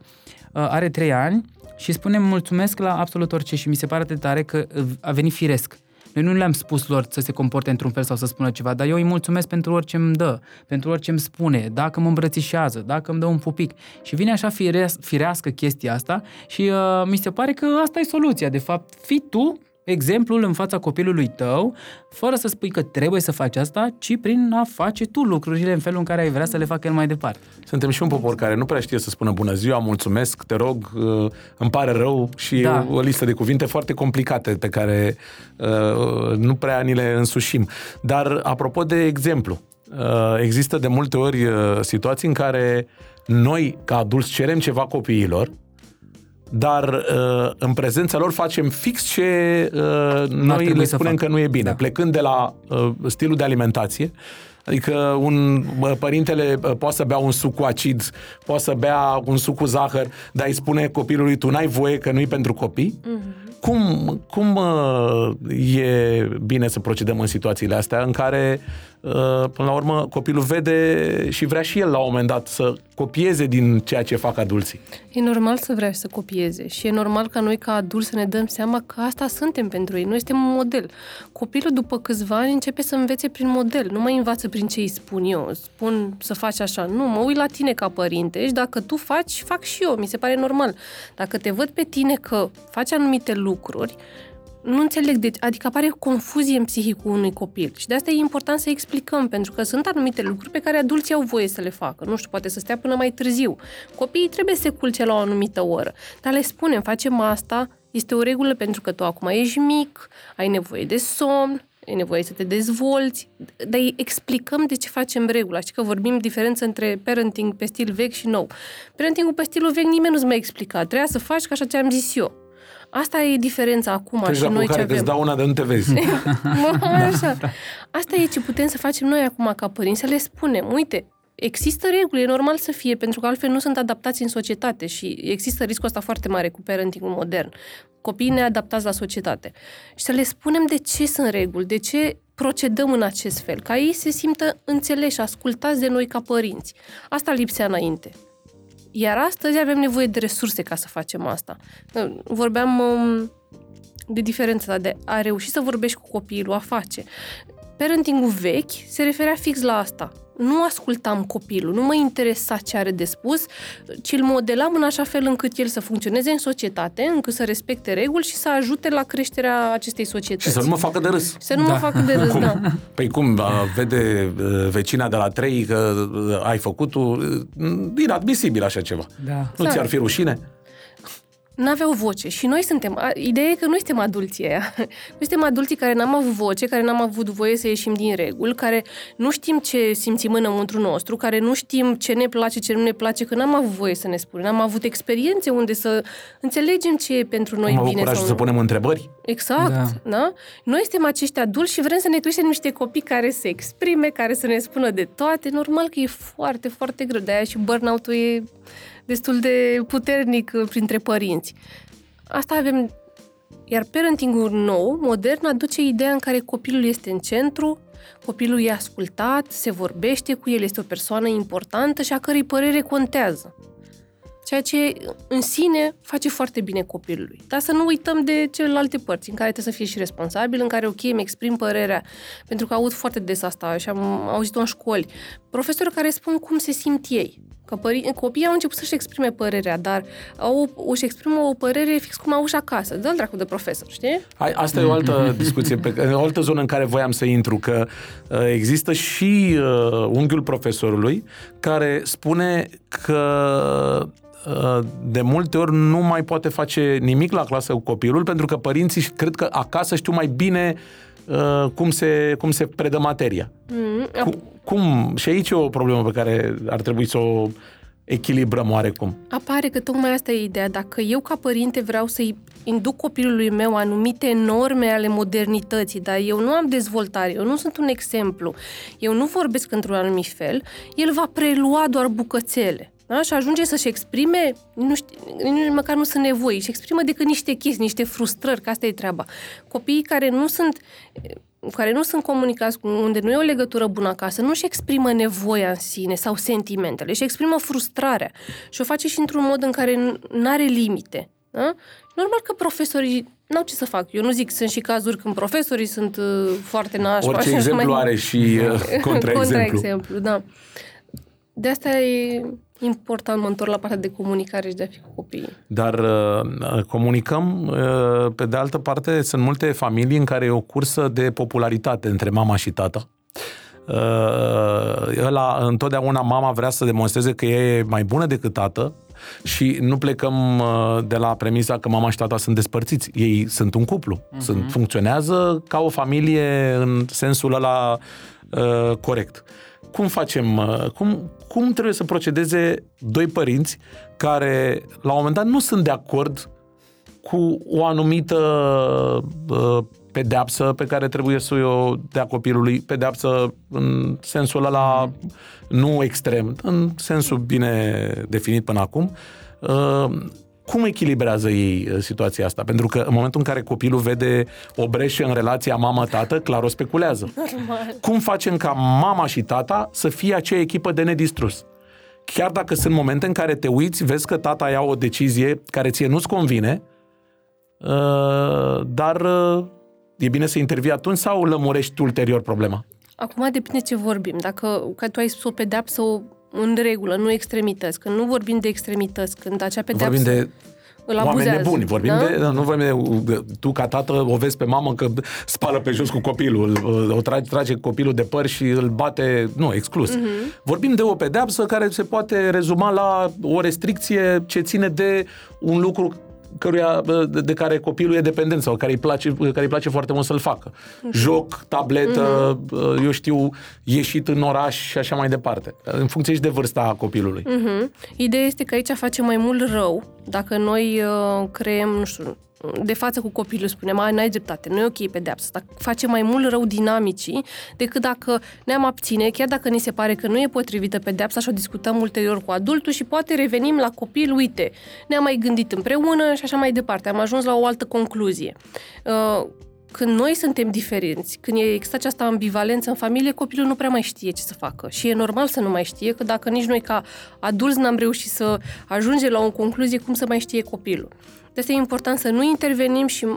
are trei ani și spune mulțumesc la absolut orice și mi se pare atât de tare că uh, a venit firesc. Noi nu le-am spus lor să se comporte într-un fel sau să spună ceva, dar eu îi mulțumesc pentru orice îmi dă, pentru orice îmi spune, dacă mă îmbrățișează, dacă îmi dă un pupic. Și vine așa fireas, firească chestia asta și uh, mi se pare că asta e soluția. De fapt, fii tu, exemplul în fața copilului tău, fără să spui că trebuie să faci asta, ci prin a face tu lucrurile în felul în care ai vrea să le facă el mai departe. Suntem și un popor care nu prea știe să spună bună ziua, mulțumesc, te rog, uh, îmi pare rău și Da. o, o listă de cuvinte foarte complicate pe care uh, nu prea ni le însușim. Dar apropo de exemplu, uh, există de multe ori uh, situații în care noi, ca adulți, cerem ceva copiilor, dar uh, în prezența lor facem fix ce uh, noi trebui le să spunem facă. că nu e bine. Da. Plecând de la uh, stilul de alimentație, Adică un bă, părintele bă, poate să bea un suc cu acid, poate să bea un suc cu zahăr, dar îi spune copilului tu n-ai voie că nu-i pentru copii? Mm-hmm. Cum, cum uh, e bine să procedăm în situațiile astea în care, uh, până la urmă, copilul vede și vrea și el la un moment dat să copieze din ceea ce fac adulții? E normal să vrea să copieze și e normal ca noi ca adulți să ne dăm seama că asta suntem pentru ei. Noi suntem un model. Copilul după câțiva ani începe să învețe prin model, nu mai învață prin ce îi spun eu. Spun să faci așa. Nu, mă uit la tine ca părinte și dacă tu faci, fac și eu. Mi se pare normal. Dacă te văd pe tine că faci anumite lucruri, nu înțeleg, de, adică apare confuzie în psihicul unui copil și de asta e important să explicăm, pentru că sunt anumite lucruri pe care adulții au voie să le facă. Nu știu, poate să stea până mai târziu. Copiii trebuie să se culce la o anumită oră, dar le spunem, facem asta, este o regulă pentru că tu acum ești mic, ai nevoie de somn, ai nevoie să te dezvolți, dar îi explicăm de ce facem regula. Știi că vorbim diferență între parenting pe stil vechi și nou. Parentingul pe stilul vechi nimeni nu-ți mai explica. Trebuia să faci ca așa ce am zis eu. Asta e diferența acum Că și noi ce care avem. îți dau una de nu te vezi. Mă, așa. Asta e ce putem să facem noi acum ca părinți, să le spunem, uite, există reguli, e normal să fie, pentru că altfel nu sunt adaptați în societate și există riscul ăsta foarte mare cu parentingul modern. Copiii neadaptați la societate. Și să le spunem de ce sunt reguli, de ce procedăm în acest fel, ca ei se simtă înțeleși, ascultați de noi ca părinți. Asta lipsea înainte. Iar astăzi avem nevoie de resurse ca să facem asta. Vorbeam um, de diferența de a reuși să vorbești cu copilul, a face. Parentingul vechi se referea fix la asta. Nu ascultam copilul, nu mă interesa ce are de spus, ci îl modelam în așa fel încât el să funcționeze în societate, încât să respecte reguli și să ajute la creșterea acestei societăți. și să nu mă facă de râs. Să nu Da. mă facă de râs, da. Păi cum, a, vede uh, vecina de la trei că uh, ai făcut-o, uh, inadmisibil așa ceva. Da. Nu Da. ți-ar fi rușine? N-aveau voce. Și noi suntem, a, ideea e că noi suntem adulții aia. Noi suntem adulții care n-am avut voce, care n-am avut voie să ieșim din reguli, care nu știm ce simțim înăuntru nostru, care nu știm ce ne place, ce nu ne place, că n-am avut voie să ne spunem. N-am avut experiențe unde să înțelegem ce e pentru noi Am avut bine curajul sau să nu. punem întrebări? Exact, da. Da. da? Noi suntem acești adulți și vrem să ne creștem niște copii care se exprime, care să ne spună de toate. Normal că e foarte, foarte greu. De-aia și burnout-ul e destul de puternic uh, printre părinți. Asta avem... Iar parentingul nou, modern, aduce ideea în care copilul este în centru, copilul e ascultat, se vorbește cu el, este o persoană importantă și a cărei părere contează. Ceea ce în sine face foarte bine copilului. Dar să nu uităm de celelalte părți, în care trebuie să fie și responsabil, în care, ok, îmi exprim părerea, pentru că aud foarte des asta și am auzit-o în școli. Profesori care spun cum se simt ei. Că pări- copiii au început să-și exprime părerea, dar au, își exprimă o părere fix cum au și acasă. Dă-l dracu de profesor, știi? Hai, asta e o altă discuție, pe, o altă zonă în care voiam să intru, că uh, există și uh, unghiul profesorului care spune că uh, de multe ori nu mai poate face nimic la clasă cu copilul, pentru că părinții cred că acasă știu mai bine uh, cum, se, cum se predă materia. Mm, Cum, cum? Și aici e o problemă pe care ar trebui să o echilibrăm oarecum. Apare că tocmai asta e ideea. Dacă eu ca părinte vreau să-i induc copilului meu anumite norme ale modernității, dar eu nu am dezvoltare, eu nu sunt un exemplu, eu nu vorbesc într-un anumit fel, el va prelua doar bucățele. Da? Și ajunge să-și exprime, nu știu, nici măcar nu sunt nevoi, și exprimă decât niște chestii, niște frustrări, că asta e treaba. Copiii care nu sunt care nu sunt comunicați, cu- unde nu e o legătură bună acasă, nu își exprimă nevoia în sine sau sentimentele, își exprimă frustrarea și o face și într-un mod în care nu are limite. Da? Normal că profesorii n-au ce să fac. Eu nu zic, sunt și cazuri când profesorii sunt uh, foarte nașpa. Orice și așa exemplu mai- are și uh, contraexemplu. Contraexemplu, da. De asta e... Important, mă întorc la partea de comunicare și de a fi cu copiii. Dar uh, comunicăm, uh, pe de altă parte, sunt multe familii în care e o cursă de popularitate între mama și tata. Uh, ăla, întotdeauna mama vrea să demonstreze că e mai bună decât tată și nu plecăm uh, de la premisa că mama și tata sunt despărțiți. Ei sunt un cuplu. Uh-huh. Sunt, funcționează ca o familie în sensul ăla uh, corect. Cum facem, uh, cum, cum trebuie să procedeze doi părinți care la un moment dat nu sunt de acord cu o anumită uh, pedeapsă pe care trebuie să o dea copilului, pedeapsă în sensul ăla nu extrem, în sensul bine definit până acum. Uh, cum echilibrează ei uh, situația asta? Pentru că în momentul în care copilul vede o breșă în relația mamă-tată, clar o speculează. Normal. Cum facem ca mama și tata să fie acea echipă de nedistrus? Chiar dacă sunt momente în care te uiți, vezi că tata ia o decizie care ție nu-ți convine, uh, dar e bine să intervii atunci sau lămurești ulterior problema? Acum depinde ce vorbim. Dacă că tu ai spus o pedeapsă o, în regulă, nu extremități. Când nu vorbim de extremități, când acea pedeapsă Vorbim de îl oameni abuzează. nebuni, vorbim da? de, nu vorbim de, tu ca tată o vezi pe mamă că spală pe jos cu copilul, îl- o trage, trage copilul de păr și îl bate, nu, exclus. Mhm. Vorbim de o pedeapsă care se poate rezuma la o restricție ce ține de un lucru căruia, de, de care copilul e dependent sau care îi place, care îi place foarte mult să-l facă. Mhm. Joc, tabletă, eu știu, ieșit în oraș și așa mai departe. În funcție și de vârsta copilului. Mhm. Ideea este că aici face mai mult rău dacă noi uh, creăm, nu știu, de față cu copilul spunem, ai, n-ai dreptate, nu e ok pedeapsa asta. Face mai mult rău dinamicii decât dacă ne-am abține, chiar dacă ni se pare că nu e potrivită pedeapsa și o discutăm ulterior cu adultul și poate revenim la copil, uite, ne-am mai gândit împreună și așa mai departe. Am ajuns la o altă concluzie. Uh, când noi suntem diferenți, când e există această ambivalență în familie, copilul nu prea mai știe ce să facă. Și e normal să nu mai știe, că dacă nici noi ca adulți n-am reușit să ajungem la o concluzie, cum să mai știe copilul? De asta e important să nu intervenim și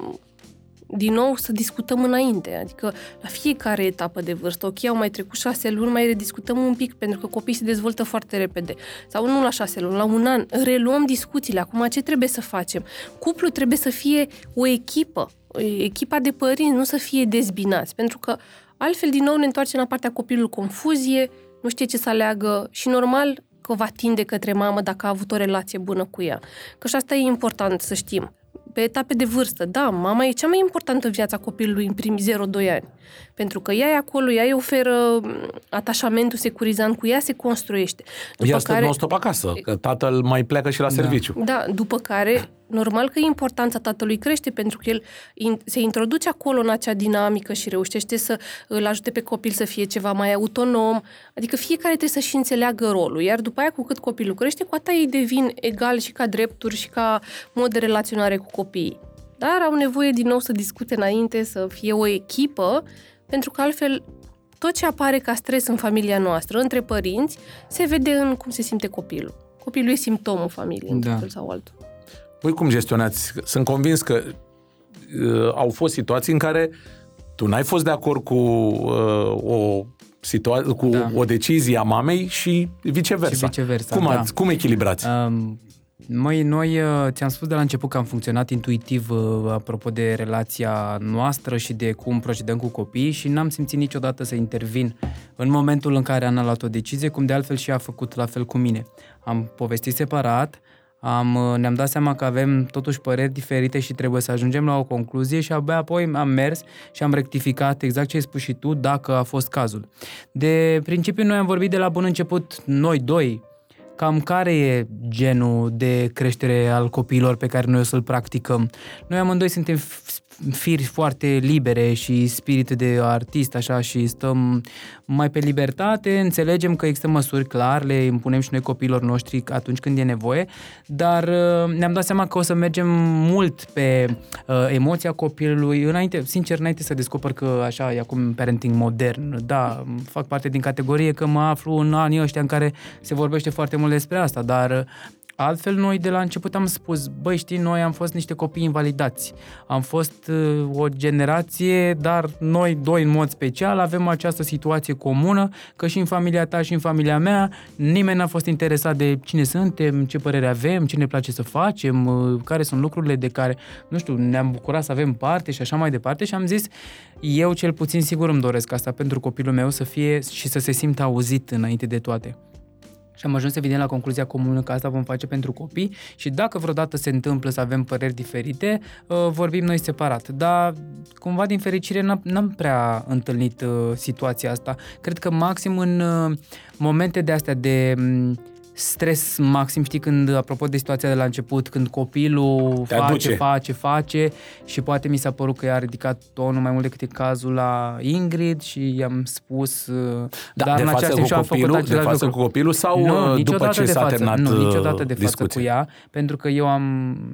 din nou să discutăm înainte, adică la fiecare etapă de vârstă, ok, au mai trecut șase luni, mai rediscutăm un pic, pentru că copiii se dezvoltă foarte repede. Sau nu la șase luni, la un an, reluăm discuțiile, acum ce trebuie să facem? Cuplul trebuie să fie o echipă, o echipa de părinți, nu să fie dezbinați, pentru că altfel din nou ne întoarcem la partea copilului confuzie, nu știe ce să aleagă și normal că va tinde către mamă dacă a avut o relație bună cu ea. Că și asta e important să știm pe etape de vârstă. Da, mama e cea mai importantă în viața copilului în primii 0-2 ani. Pentru că ea e acolo, ea îi oferă m, atașamentul securizant, cu ea se construiește. Ea stă care... non-stop acasă, că tatăl mai pleacă și la da. serviciu. Da, după care, normal că importanța tatălui crește, pentru că el in, se introduce acolo în acea dinamică și reușește să îl ajute pe copil să fie ceva mai autonom. Adică fiecare trebuie să-și înțeleagă rolul, iar după aia, cu cât copilul crește, cu atât ei devin egali și ca drepturi și ca mod de relaționare cu copiii. Dar au nevoie din nou să discute înainte, să fie o echipă, pentru că altfel tot ce apare ca stres în familia noastră, între părinți, se vede în cum se simte copilul. Copilul e simptomul familiei, într-un Da. fel sau altul. Voi cum gestionați? Sunt convins că uh, au fost situații în care tu n-ai fost de acord cu uh, o situa- cu Da. o decizie a mamei și viceversa. Și viceversa, cum, da. ați, cum echilibrați? Um, Măi, noi uh, ți-am spus de la început că am funcționat intuitiv uh, apropo de relația noastră și de cum procedăm cu copiii și n-am simțit niciodată să intervin în momentul în care Ana a luat o decizie, cum de altfel și ea a făcut la fel cu mine. Am povestit separat, am, uh, ne-am dat seama că avem totuși păreri diferite și trebuie să ajungem la o concluzie și abia apoi am mers și am rectificat exact ce ai spus și tu, dacă a fost cazul. De principiu, noi am vorbit de la bun început, noi doi, cam care e genul de creștere al copiilor pe care noi o să-l practicăm. Noi amândoi suntem f- firi foarte libere și spirit de artist, așa, și stăm mai pe libertate, înțelegem că există măsuri clar, le impunem și noi copiilor noștri atunci când e nevoie, dar uh, ne-am dat seama că o să mergem mult pe uh, emoția copilului, înainte, sincer, înainte să descoper că așa e acum parenting modern, da, fac parte din categorie că mă aflu în anii ăștia în care se vorbește foarte mult despre asta, dar uh, Altfel, noi de la început am spus, băi, știi, noi am fost niște copii invalidați. Am fost uh, o generație, dar noi doi în mod special avem această situație comună, că și în familia ta și în familia mea nimeni n-a fost interesat de cine suntem, ce părere avem, ce ne place să facem, uh, care sunt lucrurile de care, nu știu, ne-am bucurat să avem parte și așa mai departe și am zis, eu cel puțin sigur îmi doresc asta pentru copilul meu să fie și să se simtă auzit înainte de toate. Și am ajuns evident la concluzia comună că asta vom face pentru copii și dacă vreodată se întâmplă să avem păreri diferite, uh, vorbim noi separat. Dar cumva din fericire n-am prea întâlnit uh, situația asta. Cred că maxim în uh, momente de astea de mm, stres maxim, știi, când, apropo de situația de la început, când copilul Te face, aduce. face, face și poate mi s-a părut că i-a ridicat tonul mai mult decât e cazul la Ingrid și i-am spus, uh, Da, dar de în față același cu timp și-a făcut copilul, de același față lucru. cu copilul sau nu, uh, după niciodată ce de s-a față, terminat Nu, uh, niciodată de față discuția? cu ea, pentru că eu am,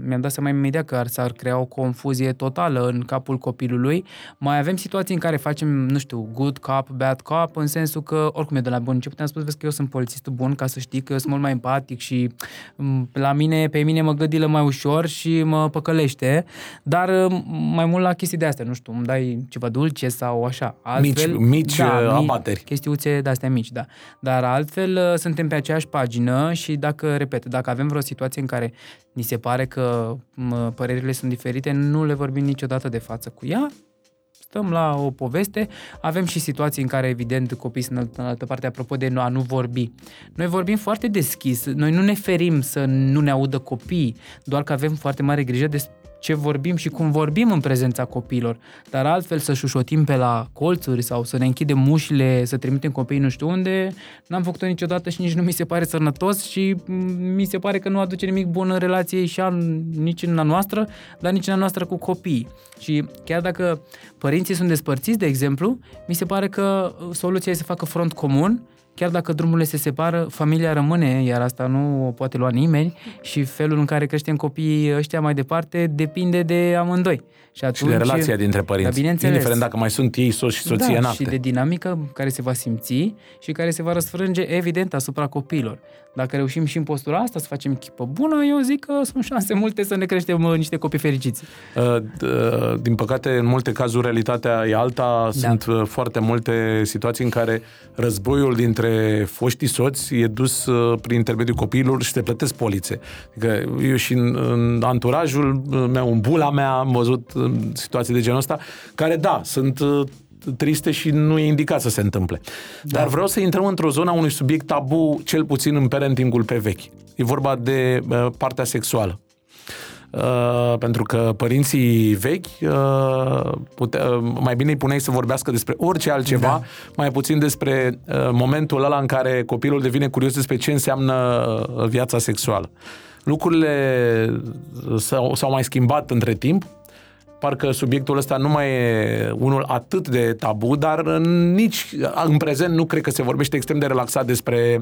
mi-am dat seama imediat că ar, s-ar crea o confuzie totală în capul copilului. Mai avem situații în care facem, nu știu, good cop, bad cop, în sensul că, oricum e de la bun început, am spus, vezi că eu sunt polițistul bun, ca să știi că eu sunt mult mai empatic și m, la mine, pe mine mă gâdilă mai ușor și mă păcălește, dar uh, mai mult la chestii de astea, nu știu, îmi dai ceva dulce sau așa. Altfel, Mici- mici, uh, abateri. chestiuțe de-astea mici, da. Dar altfel uh, suntem pe aceeași pagină și dacă, repet, dacă avem vreo situație în care ni se pare că mă, părerile sunt diferite, nu le vorbim niciodată de față cu ea, stăm la o poveste, avem și situații în care, evident, copiii sunt în altă- în altă parte, apropo de a nu vorbi. Noi vorbim foarte deschis, noi nu ne ferim să nu ne audă copiii, doar că avem foarte mare grijă de ce vorbim și cum vorbim în prezența copiilor. Dar altfel să șușotim pe la colțuri sau să ne închidem ușile, să trimitem copiii nu știu unde, n-am făcut-o niciodată și nici nu mi se pare sănătos și m, mi se pare că nu aduce nimic bun în relație și a, nici în a noastră, dar nici în a noastră cu copiii. Și chiar dacă părinții sunt despărțiți, de exemplu, mi se pare că uh, soluția este să facă front comun chiar dacă drumurile se separă, familia rămâne, iar asta nu o poate lua nimeni și felul în care creștem copiii ăștia mai departe depinde de amândoi. Și, atunci, Și de relația dintre părinți. Da, bineînțeles. Indiferent dacă mai sunt ei soț și soție da, în și acte. de dinamică care se va simți și care se va răsfrânge evident asupra copiilor. Dacă reușim și în postura asta să facem echipă bună, eu zic că sunt șanse multe să ne creștem uh, niște copii fericiți. Uh, d- uh, Din păcate, în multe cazuri, realitatea e alta. Da. Sunt uh, foarte multe situații în care războiul dintre foștii soți e dus uh, prin intermediul copiilor și se plătesc polițe. Adică eu și în, în anturajul meu, în bula mea, am văzut uh, situații de genul ăsta, care, da, sunt uh, triste și nu e indicat să se întâmple. Da. Dar vreau să intrăm într-o zonă a unui subiect tabu, cel puțin în parentingul pe vechi. E vorba de uh, partea sexuală. Uh, pentru că părinții vechi uh, pute, uh, mai bine îi puneai să vorbească despre orice altceva, da. mai puțin despre uh, momentul ăla în care copilul devine curios despre ce înseamnă uh, viața sexuală. Lucrurile s-au, s-au mai schimbat între timp, parcă subiectul ăsta nu mai e unul atât de tabu, dar nici în prezent nu cred că se vorbește extrem de relaxat despre,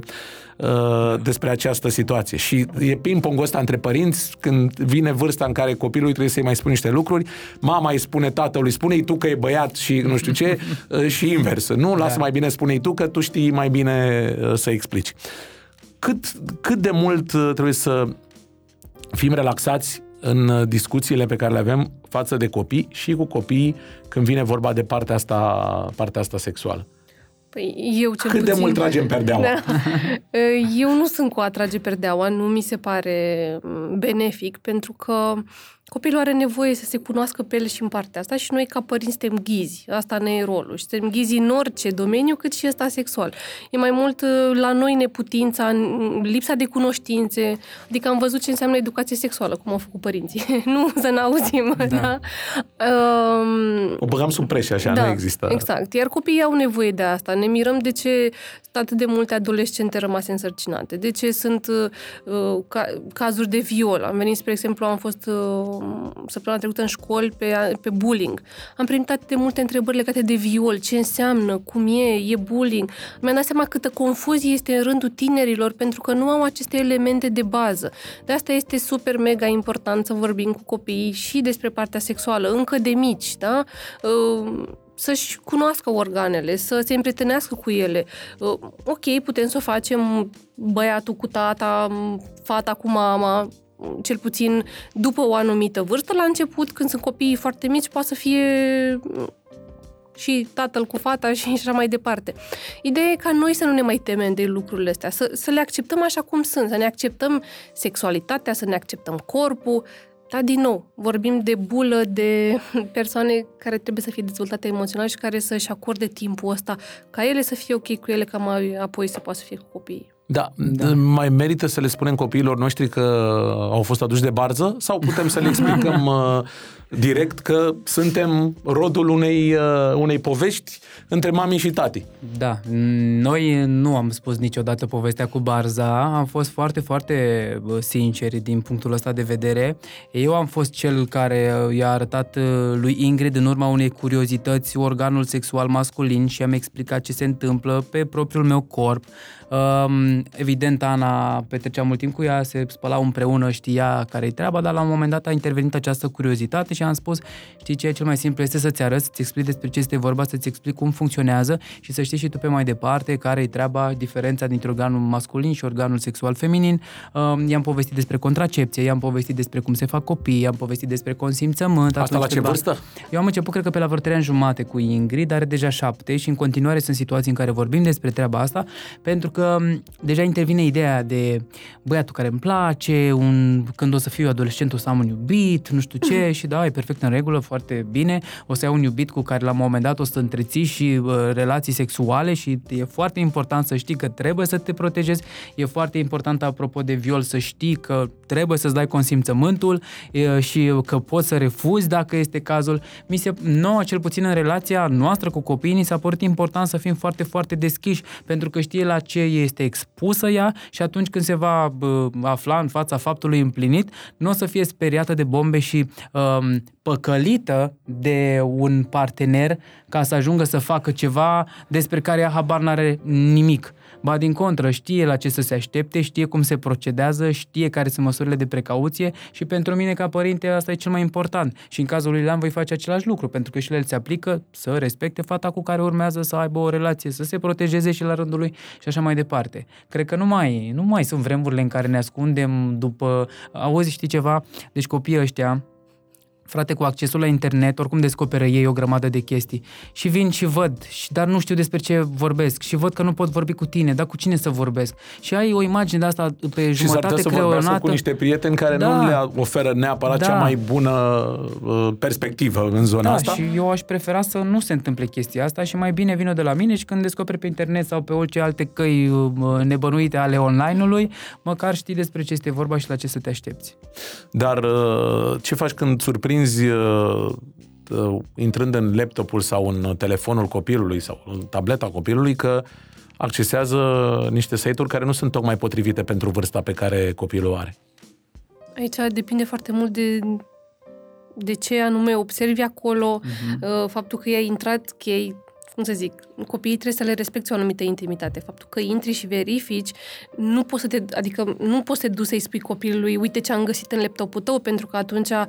uh, despre această situație. Și e ping-pongul ăsta între părinți, când vine vârsta în care copilului trebuie să-i mai spune niște lucruri, mama îi spune tatălui, spune-i tu că e băiat și nu știu ce, uh, și invers. Nu, lasă Da. mai bine, spune-i tu că tu știi mai bine uh, să explici. Cât, cât de mult uh, trebuie să fim relaxați în uh, discuțiile pe care le avem față de copii și cu copiii când vine vorba de partea asta, partea asta sexuală. Păi eu cel Cât de puțin... mult tragem perdeaua? Da. Eu nu sunt cu a trage perdeaua, nu mi se pare mm, benefic, pentru că copilul are nevoie să se cunoască pe el și în partea asta și noi ca părinți suntem ghizi. Asta ne e rolul. Și suntem ghizi în orice domeniu, cât și ăsta sexual. E mai mult uh, la noi neputința, n- lipsa de cunoștințe, adică am văzut ce înseamnă educație sexuală, cum au făcut părinții. nu să n-auzim, da? da? Um, O băgăm sub preș, așa, nu există. Exact. Iar copiii au nevoie de asta. Ne mirăm de ce sunt atât de multe adolescente rămase însărcinate. De ce sunt uh, ca, cazuri de viol. Am venit, spre exemplu, am fost uh, săptămâna trecută în școli pe, pe bullying. Am primit atât de multe întrebări legate de viol. Ce înseamnă? Cum e? E bullying? Mi-am dat seama câtă confuzie este în rândul tinerilor pentru că nu au aceste elemente de bază. De asta este super mega important să vorbim cu copiii și despre partea sexuală, încă de mici, da? Uh, să-și cunoască organele, să se împrietenească cu ele. Uh, ok, putem să o facem băiatul cu tata, fata cu mama, cel puțin după o anumită vârstă. La început, când sunt copiii foarte mici, poate să fie și tatăl cu fata și așa mai departe. Ideea e ca noi să nu ne mai temem de lucrurile astea, să, să le acceptăm așa cum sunt, să ne acceptăm sexualitatea, să ne acceptăm corpul, dar, din nou, vorbim de bulă, de persoane care trebuie să fie dezvoltate emoțional și care să-și acorde timpul ăsta, ca ele să fie ok cu ele, ca mai apoi să poată să fie cu copiii. Da, da, mai merită să le spunem copiilor noștri că au fost aduși de barză sau putem să le explicăm uh, direct că suntem rodul unei, uh, unei povești între mami și tati? Da, noi nu am spus niciodată povestea cu barza, am fost foarte, foarte uh, sinceri din punctul ăsta de vedere. Eu am fost cel care i-a arătat uh, lui Ingrid în urma unei curiozități organul sexual masculin și am explicat ce se întâmplă pe propriul meu corp. Um, evident, Ana petrecea mult timp cu ea, se spălau împreună, știa care-i treaba, dar la un moment dat a intervenit această curiozitate și am spus, știi ce e cel mai simplu este să-ți arăt, să-ți explic despre ce este vorba, să-ți explic cum funcționează și să știi și tu pe mai departe care e treaba, diferența dintre organul masculin și organul sexual feminin. Um, i-am povestit despre contracepție, i-am povestit despre cum se fac copii, i-am povestit despre consimțământ. Asta la ce vârstă? Eu am început, cred că pe la vreo 3 ani jumate cu Ingrid, are deja 7 și în continuare sunt situații în care vorbim despre treaba asta, pentru că deja intervine ideea de băiatul care îmi place, un, când o să fiu adolescent o să am un iubit, nu știu ce, și da, e perfect în regulă, foarte bine, o să ai un iubit cu care la un moment dat o să întreții și uh, relații sexuale și e foarte important să știi că trebuie să te protejezi, e foarte important, apropo de viol, să știi că trebuie să-ți dai consimțământul e, și că poți să refuzi dacă este cazul. Mi se, nouă, cel puțin în relația noastră cu copiii, ni s-a părut important să fim foarte, foarte deschiși, pentru că știe la ce este expusă ea și atunci când se va bă, afla în fața faptului împlinit, nu o să fie speriată de bombe și um, păcălită de un partener ca să ajungă să facă ceva despre care ea habar n-are nimic. Ba din contră, știe la ce să se aștepte, știe cum se procedează, știe care sunt măsurile de precauție și pentru mine ca părinte asta e cel mai important. Și în cazul lui Lean voi face același lucru, pentru că și el se aplică să respecte fata cu care urmează să aibă o relație, să se protejeze și la rândul lui și așa mai departe. Cred că nu mai, nu mai sunt vremurile în care ne ascundem după... Auzi, știi ceva? Deci copiii ăștia, frate, cu accesul la internet, oricum descoperă ei o grămadă de chestii. Și vin și văd, și, dar nu știu despre ce vorbesc. Și văd că nu pot vorbi cu tine, dar cu cine să vorbesc? Și ai o imagine de asta pe și jumătate să creionată. cu niște prieteni care Da. nu le oferă neapărat Da. cea mai bună uh, perspectivă în zona Da, asta. și eu aș prefera să nu se întâmple chestia asta și mai bine vină de la mine și când descoperi pe internet sau pe orice alte căi uh, nebănuite ale online-ului, măcar știi despre ce este vorba și la ce să te aștepți. Dar uh, ce faci când surprinzi uh, uh, intrând în laptopul sau în telefonul copilului sau în tableta copilului că accesează niște site-uri care nu sunt tocmai potrivite pentru vârsta pe care copilul o are. Aici depinde foarte mult de, de ce anume observi acolo, uh-huh. faptul că i-ai intrat, că ai cum să zic, copiii trebuie să le respecti o anumită intimitate. Faptul că intri și verifici, nu poți să te, adică nu poți să te duci să-i spui copilului, uite ce am găsit în laptopul tău, pentru că atunci uh,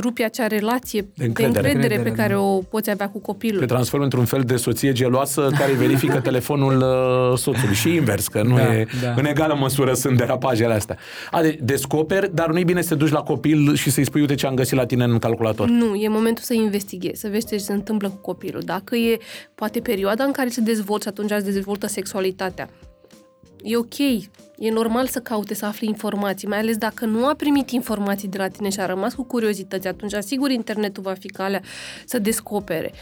rupi acea relație de încredere. încredere, încredere Încredere, pe care da. o poți avea cu copilul. Te transformi într-un fel de soție geloasă care verifică telefonul uh, soțului și invers, că nu Da, e da. în egală măsură sunt derapajele astea. A, de, descoperi, dar nu-i bine să te duci la copil și să-i spui uite ce am găsit la tine în calculator. Nu, e momentul să investighezi, să vezi ce se întâmplă cu copilul. Dacă e, poate, perioada în care se dezvoltă și atunci îți dezvoltă sexualitatea. E ok, e normal să caute să afli informații, mai ales dacă nu a primit informații de la tine și a rămas cu curiozități, atunci asigur internetul va fi calea să descopere.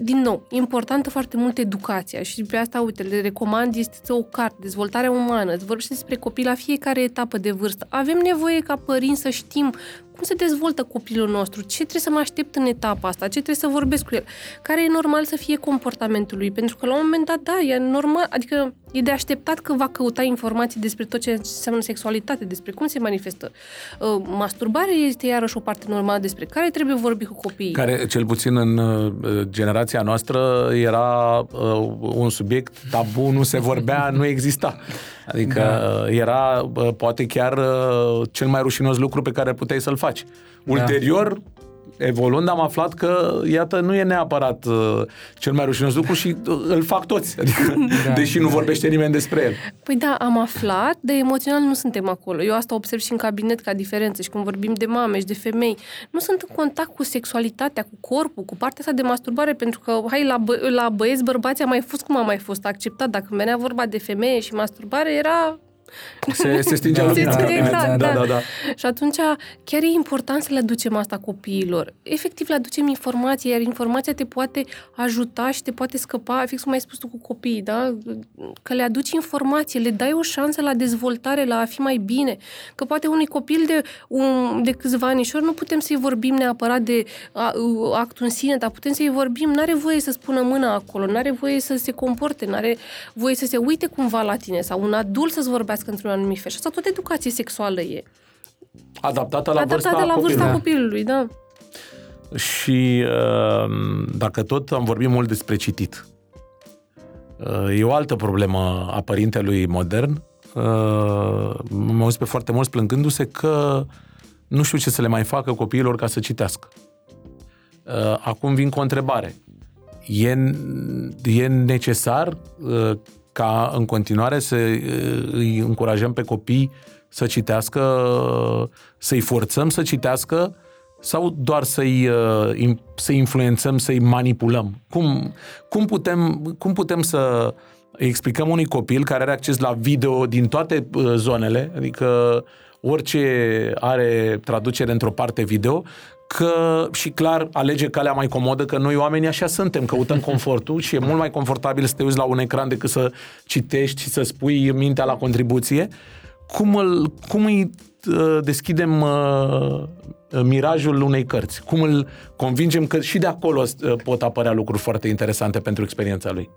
Din nou, importantă foarte mult educația și pe asta, uite, le recomand, este o carte, dezvoltarea umană, îți vorbește despre copii la fiecare etapă de vârstă. Avem nevoie ca părinți să știm cum se dezvoltă copilul nostru, ce trebuie să mă aștept în etapa asta, ce trebuie să vorbesc cu el, care e normal să fie comportamentul lui, pentru că la un moment dat, da, e normal, adică e de așteptat că va căuta informații despre tot ce înseamnă sexualitate, despre cum se manifestă. Uh, Masturbarea este iarăși o parte normală despre care trebuie vorbi cu copiii. Care, cel puțin în uh, generația noastră, era uh, un subiect tabu, nu se vorbea, nu exista. Adică da. era uh, poate chiar uh, cel mai rușinos lucru pe care puteai să-l faci. Ulterior, evoluând am aflat că, iată, nu e neapărat uh, cel mai rușinos lucru și uh, îl fac toți, adică, da, deși nu vorbește nimeni despre el. Păi da, am aflat, de emoțional nu suntem acolo. Eu asta observ și în cabinet ca diferență și când vorbim de mame și de femei. Nu sunt în contact cu sexualitatea, cu corpul, cu partea asta de masturbare, pentru că, hai, la, bă- la băieți, bărbații a mai fost cum a mai fost acceptat. Dacă venea vorba de femeie și masturbare, era Se, se stingea Se lumina. stingea, exact, da, da. da, da. Și atunci chiar e important să le aducem asta copiilor. Efectiv le aducem informație, iar informația te poate ajuta și te poate scăpa, fix cum ai spus tu cu copiii, da? Că le aduci informație, le dai o șansă la dezvoltare, la a fi mai bine. Că poate unui copil de, un, de câțiva anișori nu putem să-i vorbim neapărat de a, actul în sine, dar putem să-i vorbim, n-are voie să spună mâna acolo, n-are voie să se comporte, n-are voie să se uite cumva la tine sau un adult să-ți vorbească într-un anumit fel. Și asta tot educație sexuală e. Adaptată la Adaptată vârsta la vârsta copilului. copilului, da. Și uh, dacă tot am vorbit mult despre citit, uh, e o altă problemă a părintelui modern. Uh, Mă auzit pe foarte mulți plângându-se că nu știu ce să le mai facă copiilor ca să citească. Uh, Acum vin cu o întrebare. E, e necesar uh, ca în continuare să uh, îi încurajăm pe copii să citească, uh, să-i forțăm să citească sau doar să-i, uh, im- să influențăm, să-i manipulăm? Cum, cum, putem, cum putem să explicăm unui copil care are acces la video din toate uh, zonele, adică orice are traducere într-o parte video, că și clar alege calea mai comodă, că noi oamenii așa suntem, căutăm confortul și e mult mai confortabil să te uiți la un ecran decât să citești și să spui mintea la contribuție. Cum, îl, cum îi uh, deschidem uh, mirajul unei cărți? Cum îl convingem că și de acolo uh, pot apărea lucruri foarte interesante pentru experiența lui?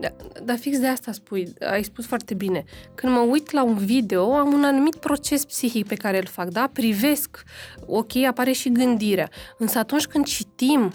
Da, dar fix de asta spui, ai spus foarte bine. Când mă uit la un video, am un anumit proces psihic pe care îl fac, da? Privesc, ok, apare și gândirea. Însă atunci când citim,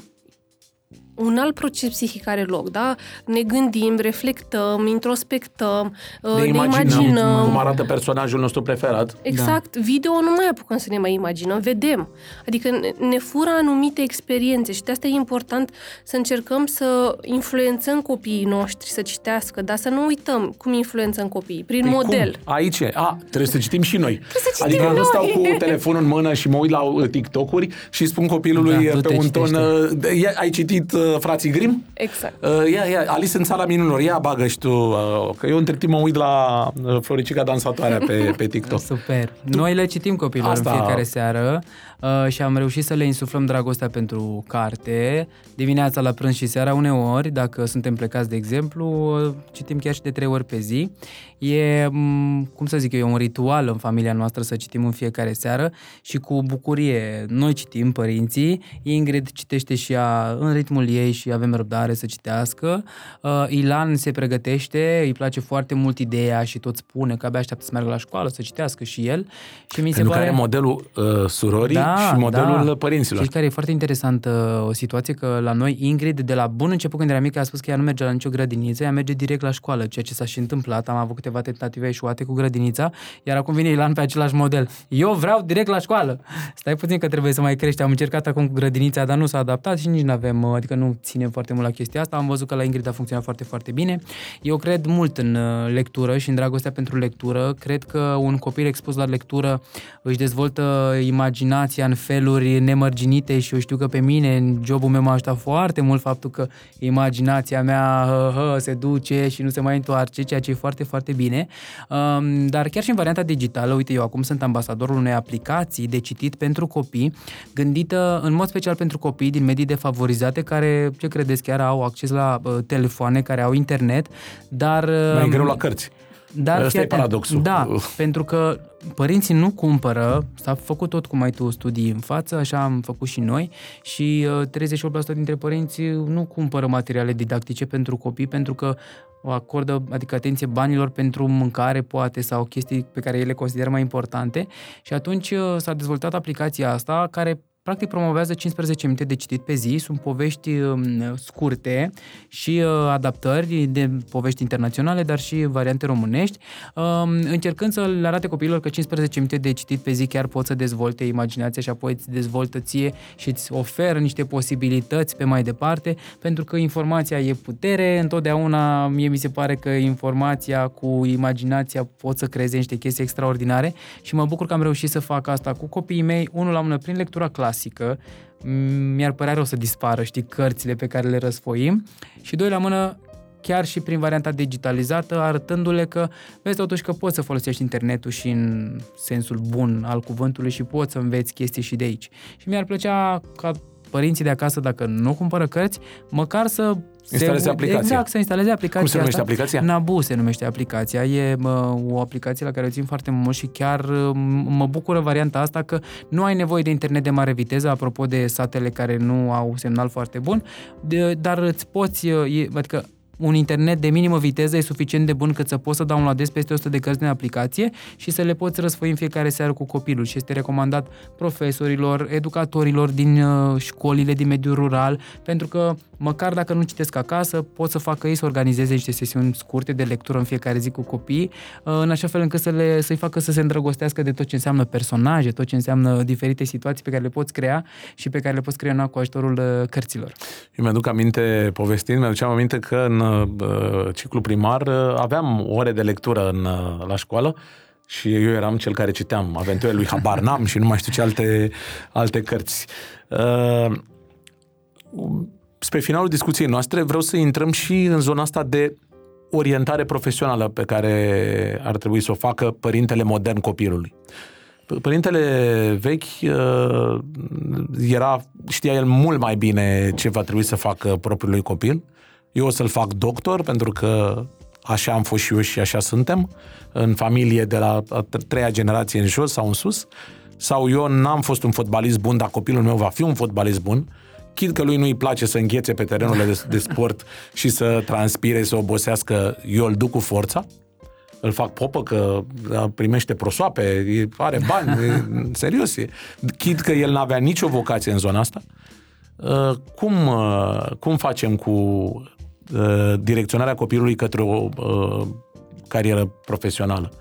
un alt proces psihic are loc, da? Ne gândim, reflectăm, introspectăm, ne, ne imaginăm. cum arată personajul nostru preferat. Exact. Da. Video nu mai apucăm să ne mai imaginăm, vedem. Adică ne, ne fură anumite experiențe și de asta e important să încercăm să influențăm copiii noștri să citească, dar să nu uităm cum influențăm copiii, prin Păi model. Cum? Aici e. A, trebuie să citim și noi. Trebuie să citim adică nu noi. stau cu telefonul în mână și mă uit la uh, TikTok-uri și spun copilului Da, uh, du-te, pe un ton... citește. uh, ia- Ai citit uh, Frații Grim? Exact. Uh, ia, ia, Alice în sala minunilor, ia bagă și tu, uh, că eu între timp mă uit la uh, Floricica dansatoarea pe, pe TikTok. Super. Noi le citim copiilor Asta- în fiecare seară uh, și am reușit să le insuflăm dragostea pentru carte. Dimineața la prânz și seara uneori, dacă suntem plecați de exemplu, uh, citim chiar și de trei ori pe zi. E, m, cum să zic eu, e un ritual în familia noastră să citim în fiecare seară și cu bucurie. Noi citim, părinții, Ingrid citește și ea în ritmul ei și avem răbdare să citească. Uh, Ilan se pregătește, îi place foarte mult ideea și tot spune că abia așteaptă să meargă la școală, să citească și el. Și mi se Pentru pare... care modelul uh, surorii și modelul da. părinților. Știi care e foarte interesantă o situație că la noi Ingrid de la bun început când era mică a spus că ea nu merge la nicio grădiniță, ea merge direct la școală, ceea ce s-a și întâmplat. Am avut câteva tentative eșuate cu grădinița, iar acum vine Ilan pe același model. Eu vreau direct la școală. Stai puțin că trebuie să mai crești. Am încercat acum cu grădinița, dar nu s-a adaptat și nici nu avem, adică nu ținem foarte mult la chestia asta. Am văzut că la Ingrid a funcționat foarte, foarte bine. Eu cred mult în uh, lectură și în dragostea pentru lectură. Cred că un copil expus la lectură își dezvoltă imaginația în feluri nemărginite și eu știu că pe mine, în jobul meu m-a ajutat foarte mult faptul că imaginația mea hă, hă, se duce și nu se mai întoarce, ceea ce e foarte, foarte bine. Um, dar chiar și în varianta digitală, uite, eu acum sunt ambasadorul unei aplicații de citit pentru copii, gândită în mod special pentru copii din medii defavorizate care, ce credeți, chiar au acces la uh, telefoane, care au internet, dar... Mai um, greu la cărți. Dar Ăsta fii e atent. paradoxul. Da, pentru că părinții nu cumpără, s-a făcut tot cum ai tu studii în față, așa am făcut și noi și uh, 38% dintre părinți nu cumpără materiale didactice pentru copii pentru că o acordă, adică atenție banilor pentru mâncare, poate, sau chestii pe care ele consideră mai importante și atunci uh, s-a dezvoltat aplicația asta care practic promovează 15 minute de citit pe zi, sunt povești um, scurte și uh, adaptări de povești internaționale, dar și variante românești, um, încercând să le arate copiilor că 15 minute de citit pe zi chiar pot să dezvolte imaginația și apoi îți dezvoltă ție și îți oferă niște posibilități pe mai departe, pentru că informația e putere, întotdeauna mie mi se pare că informația cu imaginația pot să creeze niște chestii extraordinare și mă bucur că am reușit să fac asta cu copiii mei, unul la mână prin lectura clasică, mi-ar părea rău să dispară, știi, cărțile pe care le răsfoim și doi la mână chiar și prin varianta digitalizată, arătându-le că vezi totuși că poți să folosești internetul și în sensul bun al cuvântului și poți să înveți chestii și de aici. Și mi-ar plăcea ca părinții de acasă, dacă nu cumpără cărți, măcar să Instaleze aplicația. Exact, să instaleze aplicația Cum se numește asta. aplicația? Nabu se numește aplicația. E mă, o aplicație la care o țin foarte mult și chiar mă bucură varianta asta că nu ai nevoie de internet de mare viteză, apropo de satele care nu au semnal foarte bun, de, dar îți poți, e, adică un internet de minimă viteză e suficient de bun cât să poți să downloadezi peste 100 de cărți din aplicație și să le poți răsfoi în fiecare seară cu copilul și este recomandat profesorilor, educatorilor din uh, școlile din mediul rural, pentru că măcar dacă nu citesc acasă, pot să facă ei să organizeze niște sesiuni scurte de lectură în fiecare zi cu copii, uh, în așa fel încât să le, să-i facă să se îndrăgostească de tot ce înseamnă personaje, tot ce înseamnă diferite situații pe care le poți crea și pe care le poți crea cu ajutorul uh, cărților. Eu mi-aduc aminte, povestind, mi-aduceam aminte că în uh, ciclu primar uh, aveam ore de lectură în, uh, la școală și eu eram cel care citeam aventurile lui Habar n-am și nu mai știu ce alte, alte cărți. Uh, spre finalul discuției noastre vreau să intrăm și în zona asta de orientare profesională pe care ar trebui să o facă părintele modern copilului. Părintele vechi uh, era, știa el mult mai bine ce va trebui să facă propriului copil. Eu o să-l fac doctor pentru că așa am fost și eu și așa suntem, în familie de la a treia generație în jos sau în sus. Sau eu n-am fost un fotbalist bun, dar copilul meu va fi un fotbalist bun. Chid că lui nu-i place să înghețe pe terenurile de, de sport și să transpire, să obosească, eu îl duc cu forța îl fac popă că primește prosoape, are bani, e, serios. E. Chid că el n-avea nicio vocație în zona asta. Uh, cum, uh, cum facem cu uh, direcționarea copilului către o carieră profesională?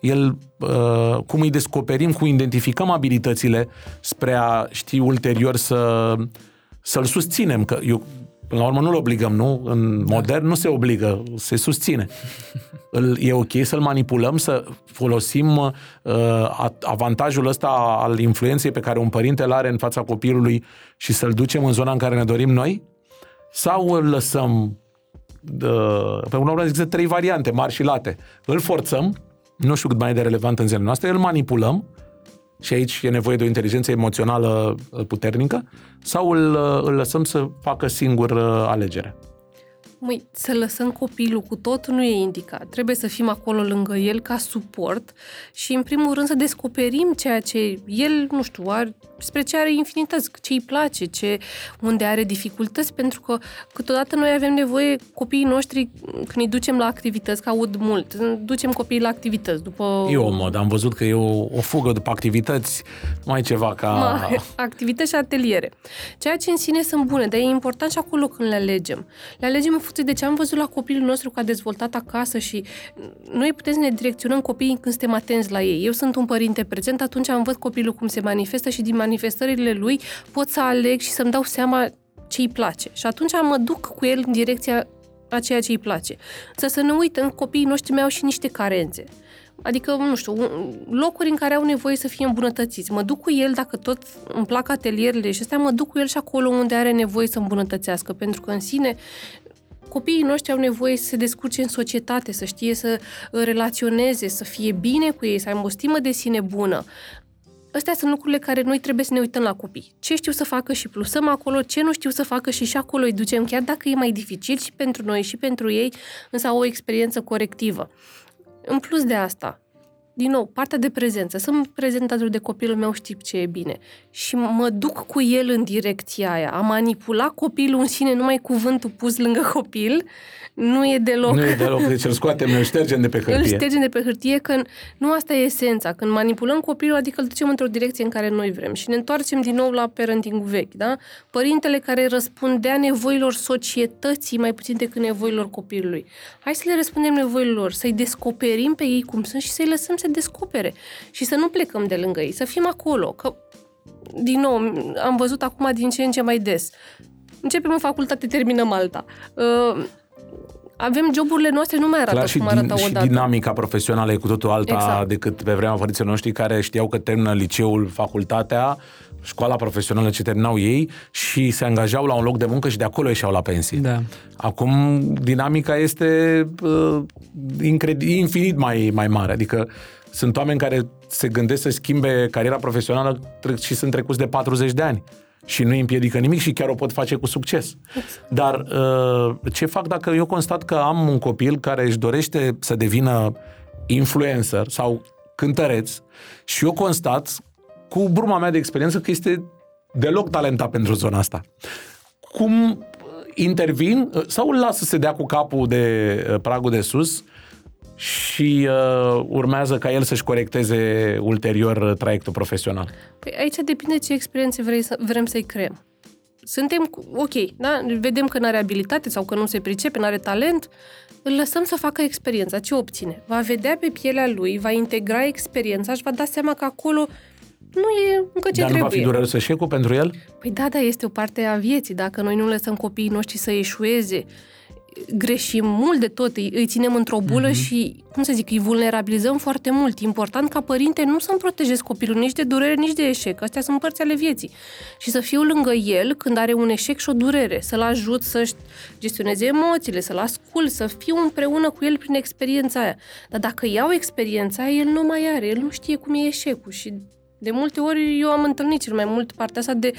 El, cum îi descoperim, cum identificăm abilitățile spre a ști ulterior să, să-l susținem. Că eu, până la urmă, nu-l obligăm, nu? În modern nu se obligă, se susține. îl, e ok să-l manipulăm, să folosim uh, avantajul ăsta al influenței pe care un părinte îl are în fața copilului și să-l ducem în zona în care ne dorim noi? Sau îl lăsăm uh, pe urmă există trei variante, mari și late. Îl forțăm, nu știu cât mai e de relevant în zilele noastre, îl manipulăm, și aici e nevoie de o inteligență emoțională uh, puternică, sau îl, uh, îl lăsăm să facă singur uh, alegerea? Măi, să lăsăm copilul cu tot nu e indicat. Trebuie să fim acolo lângă el ca suport și, în primul rând, să descoperim ceea ce el, nu știu, are, spre ce are infinități, ce îi place, ce, unde are dificultăți, pentru că câteodată noi avem nevoie, copiii noștri, când îi ducem la activități, că aud mult, ducem copiii la activități. După... E o mod, am văzut că e o, o fugă după activități, mai ceva ca... Ma, activități și ateliere. Ceea ce în sine sunt bune, dar e important și acolo când le alegem. Le alegem în funcție de ce am văzut la copilul nostru că a dezvoltat acasă și noi putem să ne direcționăm copiii când suntem atenți la ei. Eu sunt un părinte prezent, atunci am văzut copilul cum se manifestă și din manifestările lui pot să aleg și să-mi dau seama ce îi place. Și atunci mă duc cu el în direcția a ceea ce îi place. Să să ne uităm, copiii noștri mai au și niște carențe. Adică, nu știu, locuri în care au nevoie să fie îmbunătățiți. Mă duc cu el, dacă tot îmi plac atelierele și astea, mă duc cu el și acolo unde are nevoie să îmbunătățească, pentru că în sine copiii noștri au nevoie să se descurce în societate, să știe să relaționeze, să fie bine cu ei, să aibă o stimă de sine bună. Astea sunt lucrurile care noi trebuie să ne uităm la copii. Ce știu să facă și plusăm acolo, ce nu știu să facă și și acolo îi ducem, chiar dacă e mai dificil și pentru noi și pentru ei, însă au o experiență corectivă. În plus de asta, din nou, partea de prezență. Sunt prezentator de copilul meu, știu ce e bine. Și mă duc cu el în direcția aia. A manipula copilul în sine, numai cuvântul pus lângă copil, nu e deloc... Nu e deloc, deci îl scoatem, îl ștergem de pe hârtie. Îl ștergem de pe hârtie, că nu asta e esența. Când manipulăm copilul, adică îl ducem într-o direcție în care noi vrem. Și ne întoarcem din nou la parenting vechi, da? Părintele care răspundea nevoilor societății mai puțin decât nevoilor copilului. Hai să le răspundem nevoilor, să-i descoperim pe ei cum sunt și să-i lăsăm să descopere. Și să nu plecăm de lângă ei, să fim acolo. Că, din nou, am văzut acum din ce în ce mai des. Începem în facultate, terminăm alta. Uh, avem joburile noastre, nu mai arată Clar, și, cum arăta din, odată. și dinamica profesională e cu totul alta Exact. decât pe vremea părinților noștri care știau că termină liceul, facultatea, școala profesională ce terminau ei și se angajau la un loc de muncă și de acolo ieșeau la pensie. Da. Acum dinamica este uh, incred- infinit mai, mai mare. Adică sunt oameni care se gândesc să schimbe cariera profesională trec- și sunt trecuți de 40 de ani. Și nu îi împiedică nimic și chiar o pot face cu succes. Dar uh, ce fac dacă eu constat că am un copil care își dorește să devină influencer sau cântăreț și eu constat cu bruma mea de experiență că este deloc talentat pentru zona asta. Cum intervin sau îl las să se dea cu capul de uh, pragul de sus și uh, urmează ca el să-și corecteze ulterior uh, traiectul profesional. Păi aici depinde ce experiențe vrei să, vrem să-i creăm. Suntem, cu- ok, da? vedem că nu are abilitate sau că nu se pricepe, nu are talent, îl lăsăm să facă experiența. Ce obține? Va vedea pe pielea lui, va integra experiența și va da seama că acolo nu e încă ce Dar nu va fi trebuie. dureros eșecul pentru el? Păi da, da, este o parte a vieții. Dacă noi nu lăsăm copiii noștri să eșueze, greșim mult de tot, îi, îi ținem într-o bulă mm-hmm. și, cum să zic, îi vulnerabilizăm foarte mult. Important ca părinte nu să-mi protejez copilul nici de durere, nici de eșec. Astea sunt părți ale vieții. Și să fiu lângă el când are un eșec și o durere, să-l ajut să-și gestioneze emoțiile, să-l ascult, să fiu împreună cu el prin experiența aia. Dar dacă iau experiența aia, el nu mai are, el nu știe cum e eșecul și de multe ori eu am întâlnit cel mai mult partea asta de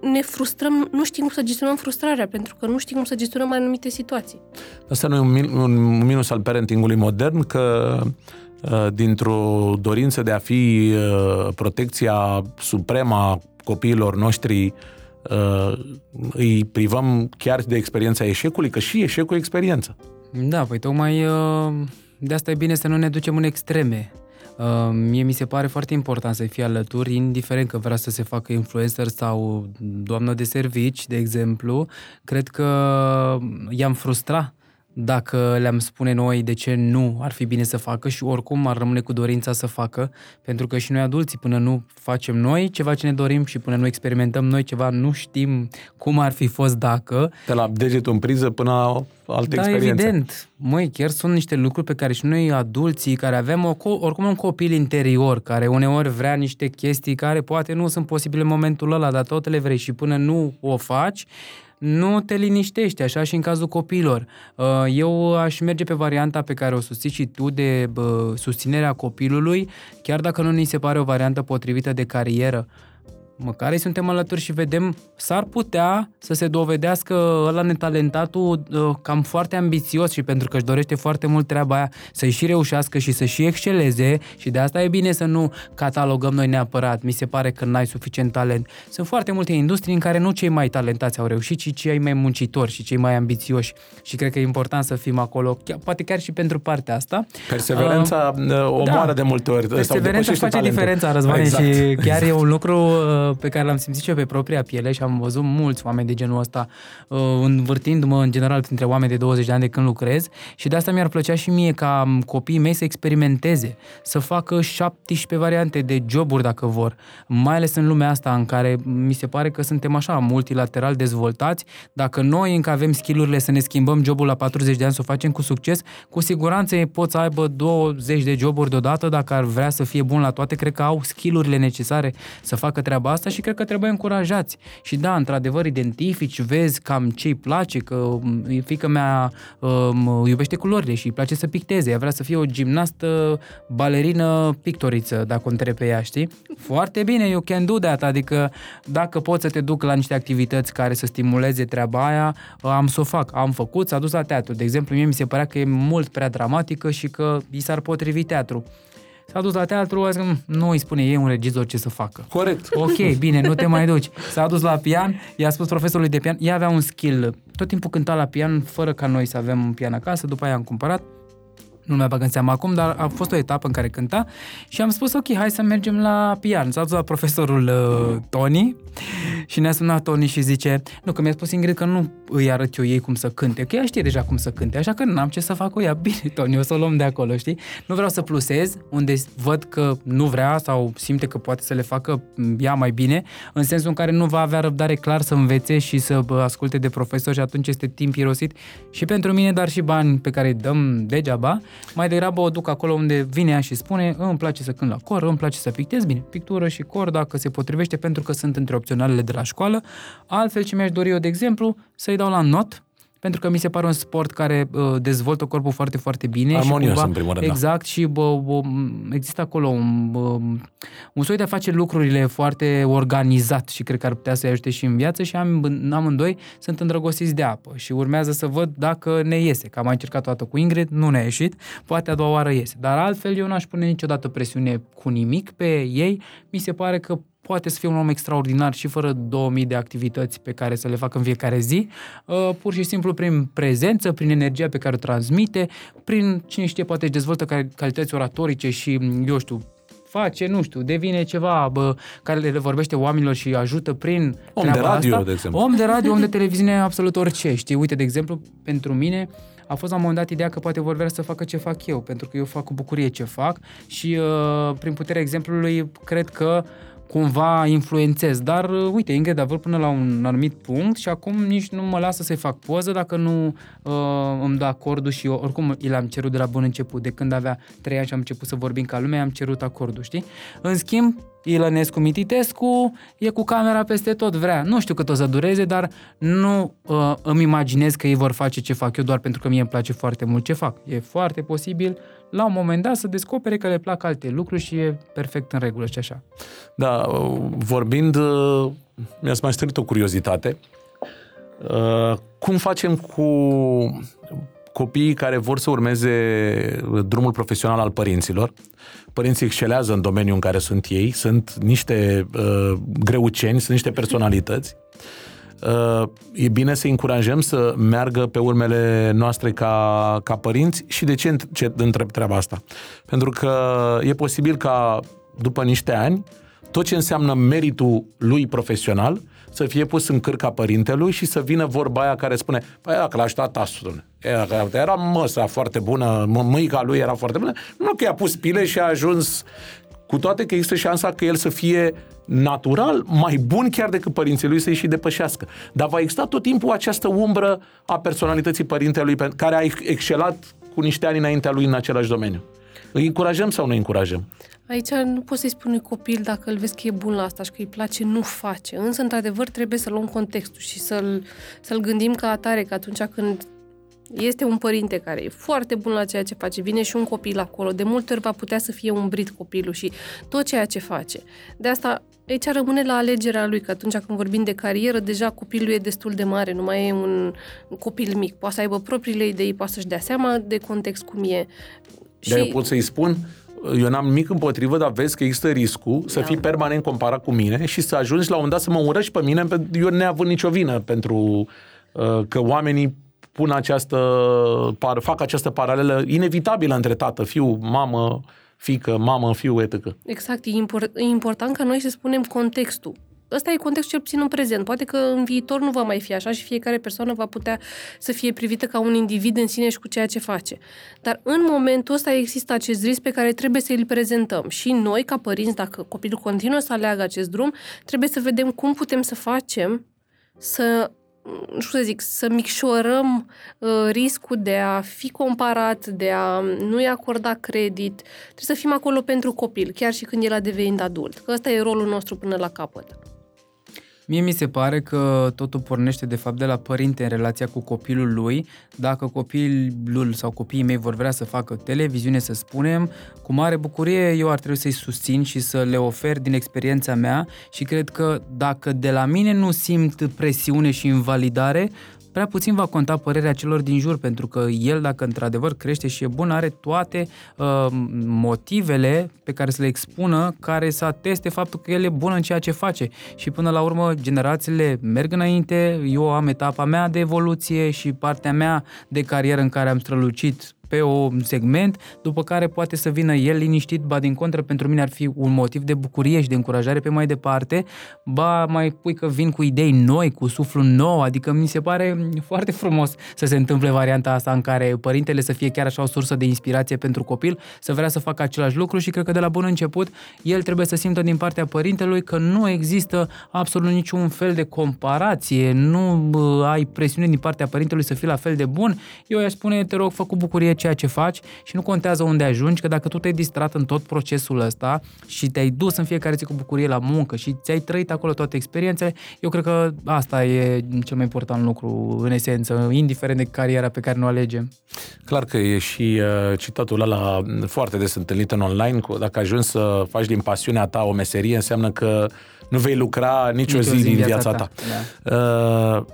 ne frustrăm, nu știm cum să gestionăm frustrarea, pentru că nu știm cum să gestionăm anumite situații. Asta nu e un, min- un minus al parentingului modern, că uh, dintr-o dorință de a fi uh, protecția supremă a copiilor noștri, uh, îi privăm chiar de experiența eșecului, că și eșecul e experiență. Da, păi tocmai uh, de asta e bine să nu ne ducem în extreme. Uh, Mie mi se pare foarte important să fie alături, indiferent că vrea să se facă influencer sau doamnă de servici, de exemplu. Cred că i-am frustrat dacă le-am spune noi de ce nu ar fi bine să facă și oricum ar rămâne cu dorința să facă, pentru că și noi adulții, până nu facem noi ceva ce ne dorim și până nu experimentăm noi ceva, nu știm cum ar fi fost dacă, De la degetul în priză până la alte da, experiențe. evident. Măi, chiar sunt niște lucruri pe care și noi adulții, care avem o, co- oricum un copil interior, care uneori vrea niște chestii care poate nu sunt posibile în momentul ăla, dar tot le vrei și până nu o faci, nu te liniștești, așa și în cazul copiilor. Uh, Eu aș merge pe varianta pe care o susții și tu de bă, susținerea copilului, chiar dacă nu ni se pare o variantă potrivită de carieră, măcar îi suntem alături și vedem, s-ar putea să se dovedească ăla netalentatul uh, cam foarte ambițios și pentru că își dorește foarte mult treaba aia să-i și reușească și să și exceleze și de asta e bine să nu catalogăm noi neapărat, mi se pare că n-ai suficient talent. Sunt foarte multe industrii în care nu cei mai talentați au reușit, ci cei mai muncitori și cei mai ambițioși și cred că e important să fim acolo, chiar, poate chiar și pentru partea asta. Perseverența uh, omoară da. de multe ori. sau Perseverența depășește face talentul. diferența, Răzvane, Exact. și chiar e un lucru uh, pe care l-am simțit și eu pe propria piele și am văzut mulți oameni de genul ăsta uh, învârtindu-mă în general printre oameni de 20 de ani de când lucrez și de asta mi-ar plăcea și mie ca um, copiii mei să experimenteze, să facă 17 variante de joburi dacă vor, mai ales în lumea asta în care mi se pare că suntem așa multilateral dezvoltați, dacă noi încă avem skillurile să ne schimbăm jobul la 40 de ani, să o facem cu succes, cu siguranță ei pot să aibă 20 de joburi deodată dacă ar vrea să fie bun la toate, cred că au skillurile necesare să facă treaba asta și cred că trebuie încurajați. Și da, într-adevăr, identifici, vezi cam ce îi place, că m, fiica mea um, iubește culorile și îi place să picteze, ea vrea să fie o gimnastă, balerină, pictoriță, dacă o întrebi pe ea, știi? Foarte bine, you can do that, adică dacă poți să te duc la niște activități care să stimuleze treaba aia, am să o fac. Am făcut, s-a dus la teatru. De exemplu, mie mi se părea că e mult prea dramatică și că i s-ar potrivi teatru. S-a dus la teatru, a zis că "Mm, nu îi spune ei un regizor ce să facă. Corect. Ok, bine, nu te mai duci. S-a dus la pian, i-a spus profesorului de pian, ea avea un skill, tot timpul cânta la pian, fără ca noi să avem un pian acasă, după aia am cumpărat, nu mai bag în seama acum, dar a fost o etapă în care cânta și am spus, ok, hai să mergem la pian. S-a dus la profesorul uh, Tony și ne-a sunat Tony și zice, nu, că mi-a spus Ingrid că nu îi arăt eu ei cum să cânte, că ea știe deja cum să cânte, așa că n-am ce să fac cu ea. Bine, Tony, o să o luăm de acolo, știi? Nu vreau să plusez unde văd că nu vrea sau simte că poate să le facă ea mai bine, în sensul în care nu va avea răbdare clar să învețe și să bă, asculte de profesor și atunci este timp irosit și pentru mine, dar și bani pe care îi dăm degeaba. Mai degrabă o duc acolo unde vine ea și spune îmi place să cânt la cor, îmi place să pictez, bine, pictură și cor dacă se potrivește pentru că sunt între opționalele de la școală. Altfel ce mi-aș dori eu, de exemplu, să-i dau la not, pentru că mi se pare un sport care uh, dezvoltă corpul foarte, foarte bine. Armonios, și cumva, în primul rând, da. Exact, și bă, bă, există acolo un, bă, un soi de a face lucrurile foarte organizat și cred că ar putea să-i ajute și în viață și am, amândoi sunt îndrăgostiți de apă și urmează să văd dacă ne iese. Că am mai încercat o dată cu Ingrid, nu ne-a ieșit, poate a doua oară iese. Dar altfel eu n-aș pune niciodată presiune cu nimic pe ei. Mi se pare că poate să fie un om extraordinar și fără 2000 de activități pe care să le facă în fiecare zi, uh, pur și simplu prin prezență, prin energia pe care o transmite, prin, cine știe, poate își dezvoltă cal- calități oratorice și, eu știu, face, nu știu, devine ceva bă, care le vorbește oamenilor și ajută prin Om de treaba radio, asta. de exemplu. Om de radio, om de televiziune, absolut orice, știi? Uite, de exemplu, pentru mine a fost la un moment dat ideea că poate vor vrea să facă ce fac eu, pentru că eu fac cu bucurie ce fac și uh, prin puterea exemplului cred că cumva influențez. Dar, uh, uite, Ingrid a vrut până la un anumit punct și acum nici nu mă lasă să-i fac poză dacă nu uh, îmi dă acordul și eu, oricum i l-am cerut de la bun început. De când avea trei ani și am început să vorbim ca lumea, am cerut acordul, știi? În schimb, Ilănescu Mititescu e cu camera peste tot, vrea. Nu știu cât o să dureze, dar nu uh, îmi imaginez că ei vor face ce fac eu doar pentru că mie îmi place foarte mult ce fac. E foarte posibil la un moment dat să descopere că le plac alte lucruri și e perfect în regulă și așa. Da, uh, vorbind, uh, mi-ați mai stârnit o curiozitate. Uh, Cum facem cu copiii care vor să urmeze drumul profesional al părinților? Părinții excelează în domeniul în care sunt ei, sunt niște uh, greuceni, sunt niște personalități. Uh, e bine să încurajăm să meargă pe urmele noastre ca, ca părinți și de ce, înt- ce întreb treaba asta? Pentru că e posibil ca după niște ani tot ce înseamnă meritul lui profesional să fie pus în cârca părintelui și să vină vorba aia care spune păi era că l-a ajutat tasul, domnule. era, era măsa foarte bună, mă- mâica lui era foarte bună, nu că i-a pus pile și a ajuns cu toate că există șansa că el să fie natural mai bun chiar decât părinții lui să-i și depășească. Dar va exista tot timpul această umbră a personalității părintelui pe- care a excelat cu niște ani înaintea lui în același domeniu. Îi încurajăm sau nu îi încurajăm? Aici nu poți să-i spui unui copil dacă îl vezi că e bun la asta și că îi place, nu face. Însă, într-adevăr, trebuie să luăm contextul și să-l, să-l gândim ca atare, că atunci când este un părinte care e foarte bun la ceea ce face, vine și un copil acolo, de multe ori va putea să fie umbrit copilul și tot ceea ce face. De asta aici rămâne la alegerea lui, că atunci când vorbim de carieră, deja copilul e destul de mare, nu mai e un copil mic. Poate să aibă propriile idei, poate să-și dea seama de context cum e. Și... eu pot să-i spun, eu n-am nimic împotrivă, dar vezi că există riscul să Da. fii permanent comparat cu mine și să ajungi la un dat să mă urăști pe mine, pentru- eu neavând nicio vină pentru uh, că oamenii pun această, par, fac această paralelă inevitabilă între tată, fiu, mamă, fică, mamă, fiu, etc. Exact, e, import, e important ca noi să spunem contextul. Ăsta e contextul cel puțin în prezent. Poate că în viitor nu va mai fi așa și fiecare persoană va putea să fie privită ca un individ în sine și cu ceea ce face. Dar în momentul ăsta există acest risc pe care trebuie să îl prezentăm. Și noi, ca părinți, dacă copilul continuă să aleagă acest drum, trebuie să vedem cum putem să facem să nu știu să zic, să micșorăm uh, riscul de a fi comparat, de a nu-i acorda credit. Trebuie să fim acolo pentru copil, chiar și când el a devenit adult. Că ăsta e rolul nostru până la capăt. Mie mi se pare că totul pornește de fapt de la părinte în relația cu copilul lui. Dacă copilul sau copiii mei vor vrea să facă televiziune, să spunem, cu mare bucurie eu ar trebui să-i susțin și să le ofer din experiența mea și cred că dacă de la mine nu simt presiune și invalidare, prea puțin va conta părerea celor din jur, pentru că el, dacă într-adevăr crește și e bun, are toate uh, motivele pe care să le expună, care să ateste faptul că el e bun în ceea ce face. Și până la urmă, generațiile merg înainte, eu am etapa mea de evoluție și partea mea de carieră în care am strălucit pe un segment, după care poate să vină el liniștit, ba din contră, pentru mine ar fi un motiv de bucurie și de încurajare pe mai departe, ba mai pui că vin cu idei noi, cu suflu nou, adică mi se pare foarte frumos să se întâmple varianta asta în care părintele să fie chiar așa o sursă de inspirație pentru copil, să vrea să facă același lucru și cred că de la bun început el trebuie să simtă din partea părintelui că nu există absolut niciun fel de comparație, nu ai presiune din partea părintelui să fii la fel de bun. Eu i-aș spune, te rog, fă cu bucurie ceea ce faci și nu contează unde ajungi, că dacă tu te-ai distrat în tot procesul ăsta și te-ai dus în fiecare zi cu bucurie la muncă și ți-ai trăit acolo toate experiențele, eu cred că asta e cel mai important lucru în esență, indiferent de cariera pe care nu alegem. Clar că e și uh, citatul ăla foarte des întâlnit în online, cu, dacă ajungi să faci din pasiunea ta o meserie, înseamnă că nu vei lucra nicio, nicio zi, zi din viața, viața ta. ta. Da. Uh,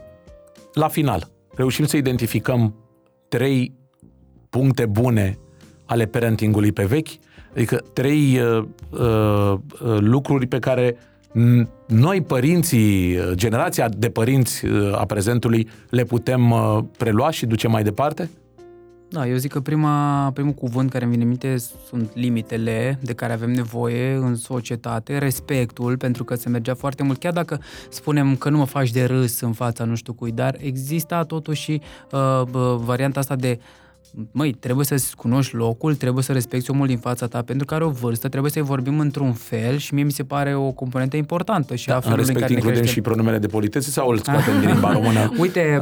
la final, reușim să identificăm trei puncte bune ale parentingului pe vechi, adică trei uh, uh, lucruri pe care noi, părinții, generația de părinți uh, a prezentului, le putem uh, prelua și duce mai departe? Da, eu zic că prima, primul cuvânt care îmi vine în minte sunt limitele de care avem nevoie în societate, respectul, pentru că se mergea foarte mult, chiar dacă spunem că nu mă faci de râs în fața nu știu cui, dar exista totuși uh, varianta asta de uh, măi, trebuie să-ți cunoști locul, trebuie să respecti omul din fața ta pentru că are o vârstă, trebuie să-i vorbim într-un fel și mie mi se pare o componentă importantă. Și da, a în respect în care includem și pronumele de politețe sau îl scoatem din limba română? Uite,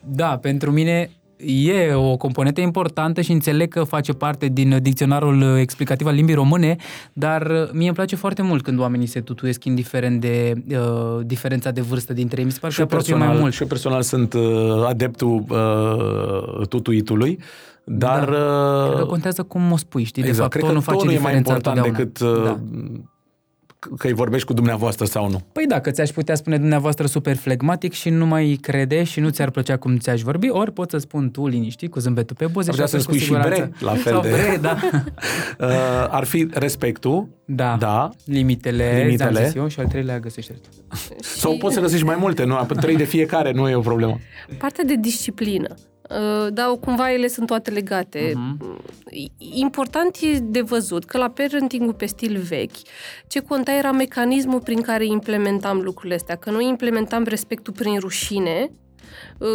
da, pentru mine e o componentă importantă și înțeleg că face parte din dicționarul explicativ al limbii române, dar mie îmi place foarte mult când oamenii se tutuiesc indiferent de uh, diferența de vârstă dintre ei. Mi se pare și că personal, mai mult. Și eu personal sunt uh, adeptul uh, tutuitului. Dar... Da. Cred că uh, contează cum o spui, știi? Exact. De fapt, Cred că nu face tonul e mai important decât uh, da că îi vorbești cu dumneavoastră sau nu. Păi da, că ți-aș putea spune dumneavoastră super flegmatic și nu mai crede și nu ți-ar plăcea cum ți-aș vorbi, ori poți să spun tu liniștit, cu zâmbetul pe buze. Ar să spui și bre, la fel sau de... Bre, da. uh, ar fi respectul, da, da limitele, limitele. Zis eu, și al treilea găsește tu. Sau poți să găsești mai multe, nu? Trei de fiecare nu e o problemă. Partea de disciplină. Uh, dar cumva ele sunt toate legate. Uh-huh. Important e de văzut că la parenting pe stil vechi, ce conta era mecanismul prin care implementam lucrurile astea, că noi implementam respectul prin rușine, uh,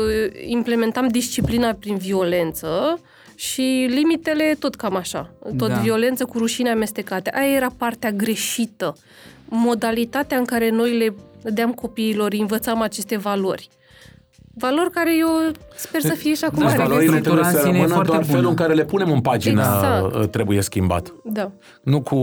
implementam disciplina prin violență și limitele tot cam așa. Tot da. violență cu rușine amestecate. Aia era partea greșită. Modalitatea în care noi le dădeam copiilor, învățam aceste valori. Valori care eu sper să fie și acum. Da, valorile trebuie să rămână doar bună. felul în care le punem în pagină exact. Uh, trebuie schimbat. Da. Nu cu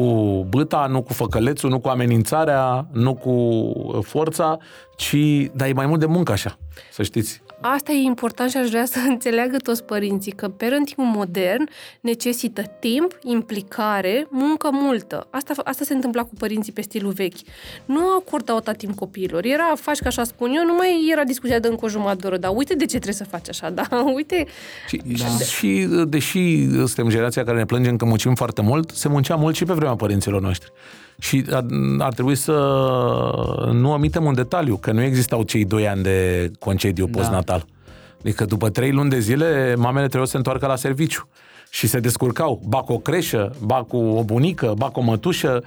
băta, nu cu făcălețul, nu cu amenințarea, nu cu uh, forța, ci, dar e mai mult de muncă așa, să știți. Asta e important și aș vrea să înțeleagă toți părinții că parentingul modern necesită timp, implicare, muncă multă. Asta, asta se întâmpla cu părinții pe stilul vechi. Nu acordau atât timp copiilor. Era, faci ca așa spun eu, nu mai era discuția de încă o jumătate de oră, dar uite de ce trebuie să faci așa, da, uite. Și, da. și deși suntem generația care ne plângem că muncim foarte mult, se muncea mult și pe vremea părinților noștri. Și ar, ar trebui să nu omitem un detaliu, că nu existau cei doi ani de concediu da. postnatal. Adică după trei luni de zile, mamele trebuiau să se întoarcă la serviciu. Și se descurcau, ba cu o creșă, ba cu o bunică, ba cu o mătușă.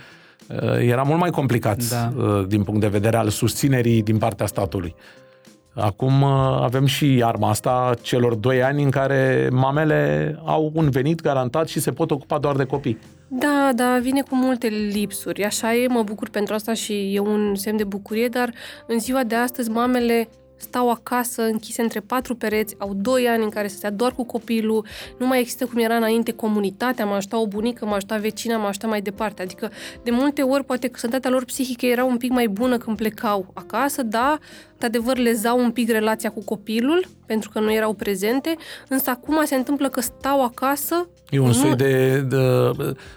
Era mult mai complicat da. Uh, din punct de vedere al susținerii din partea statului. Acum uh, avem și arma asta celor doi ani în care mamele au un venit garantat și se pot ocupa doar de copii. Da, da, vine cu multe lipsuri. Așa e, mă bucur pentru asta și e un semn de bucurie, dar în ziua de astăzi mamele stau acasă, închise între patru pereți, au doi ani în care să stea doar cu copilul, nu mai există cum era înainte comunitatea, mă ajuta o bunică, mă ajuta vecina, mă ajuta mai departe. Adică, de multe ori, poate că sănătatea lor psihică era un pic mai bună când plecau acasă, da, de adevăr lezau un pic relația cu copilul, pentru că nu erau prezente, însă acum se întâmplă că stau acasă. E un nu... soi de, de,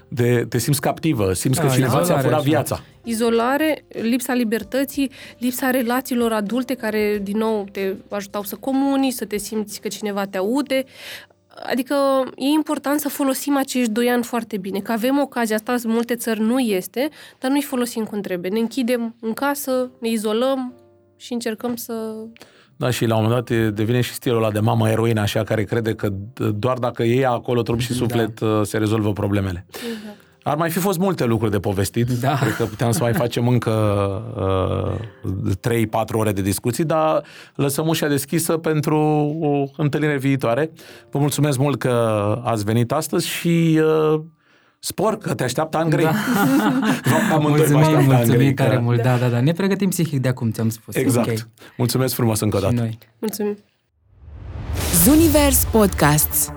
de, te simți captivă, simți că da, cineva ți-a furat viața. Izolare, lipsa libertății, lipsa relațiilor adulte care, din nou, te ajutau să comuni, să te simți că cineva te aude. Adică e important să folosim acești doi ani foarte bine, că avem ocazia asta, în multe țări nu este, dar nu-i folosim cum trebuie. Ne închidem în casă, ne izolăm și încercăm să... Da, și la un moment dat devine și stilul ăla de mamă eroină, așa, care crede că doar dacă e acolo trup și suflet da. se rezolvă problemele. Exact. Ar mai fi fost multe lucruri de povestit. Da. Cred că puteam să mai facem încă uh, 3-4 ore de discuții, dar lăsăm ușa deschisă pentru o întâlnire viitoare. Vă mulțumesc mult că ați venit astăzi și uh, Spor că te așteaptă ani grei. Da. mulțumim, mulțumim tare că... mult. Da, da, da. Ne pregătim psihic de acum, ți-am spus. Exact. Okay. Mulțumesc frumos încă o dată. Mulțumim. Zunivers Podcasts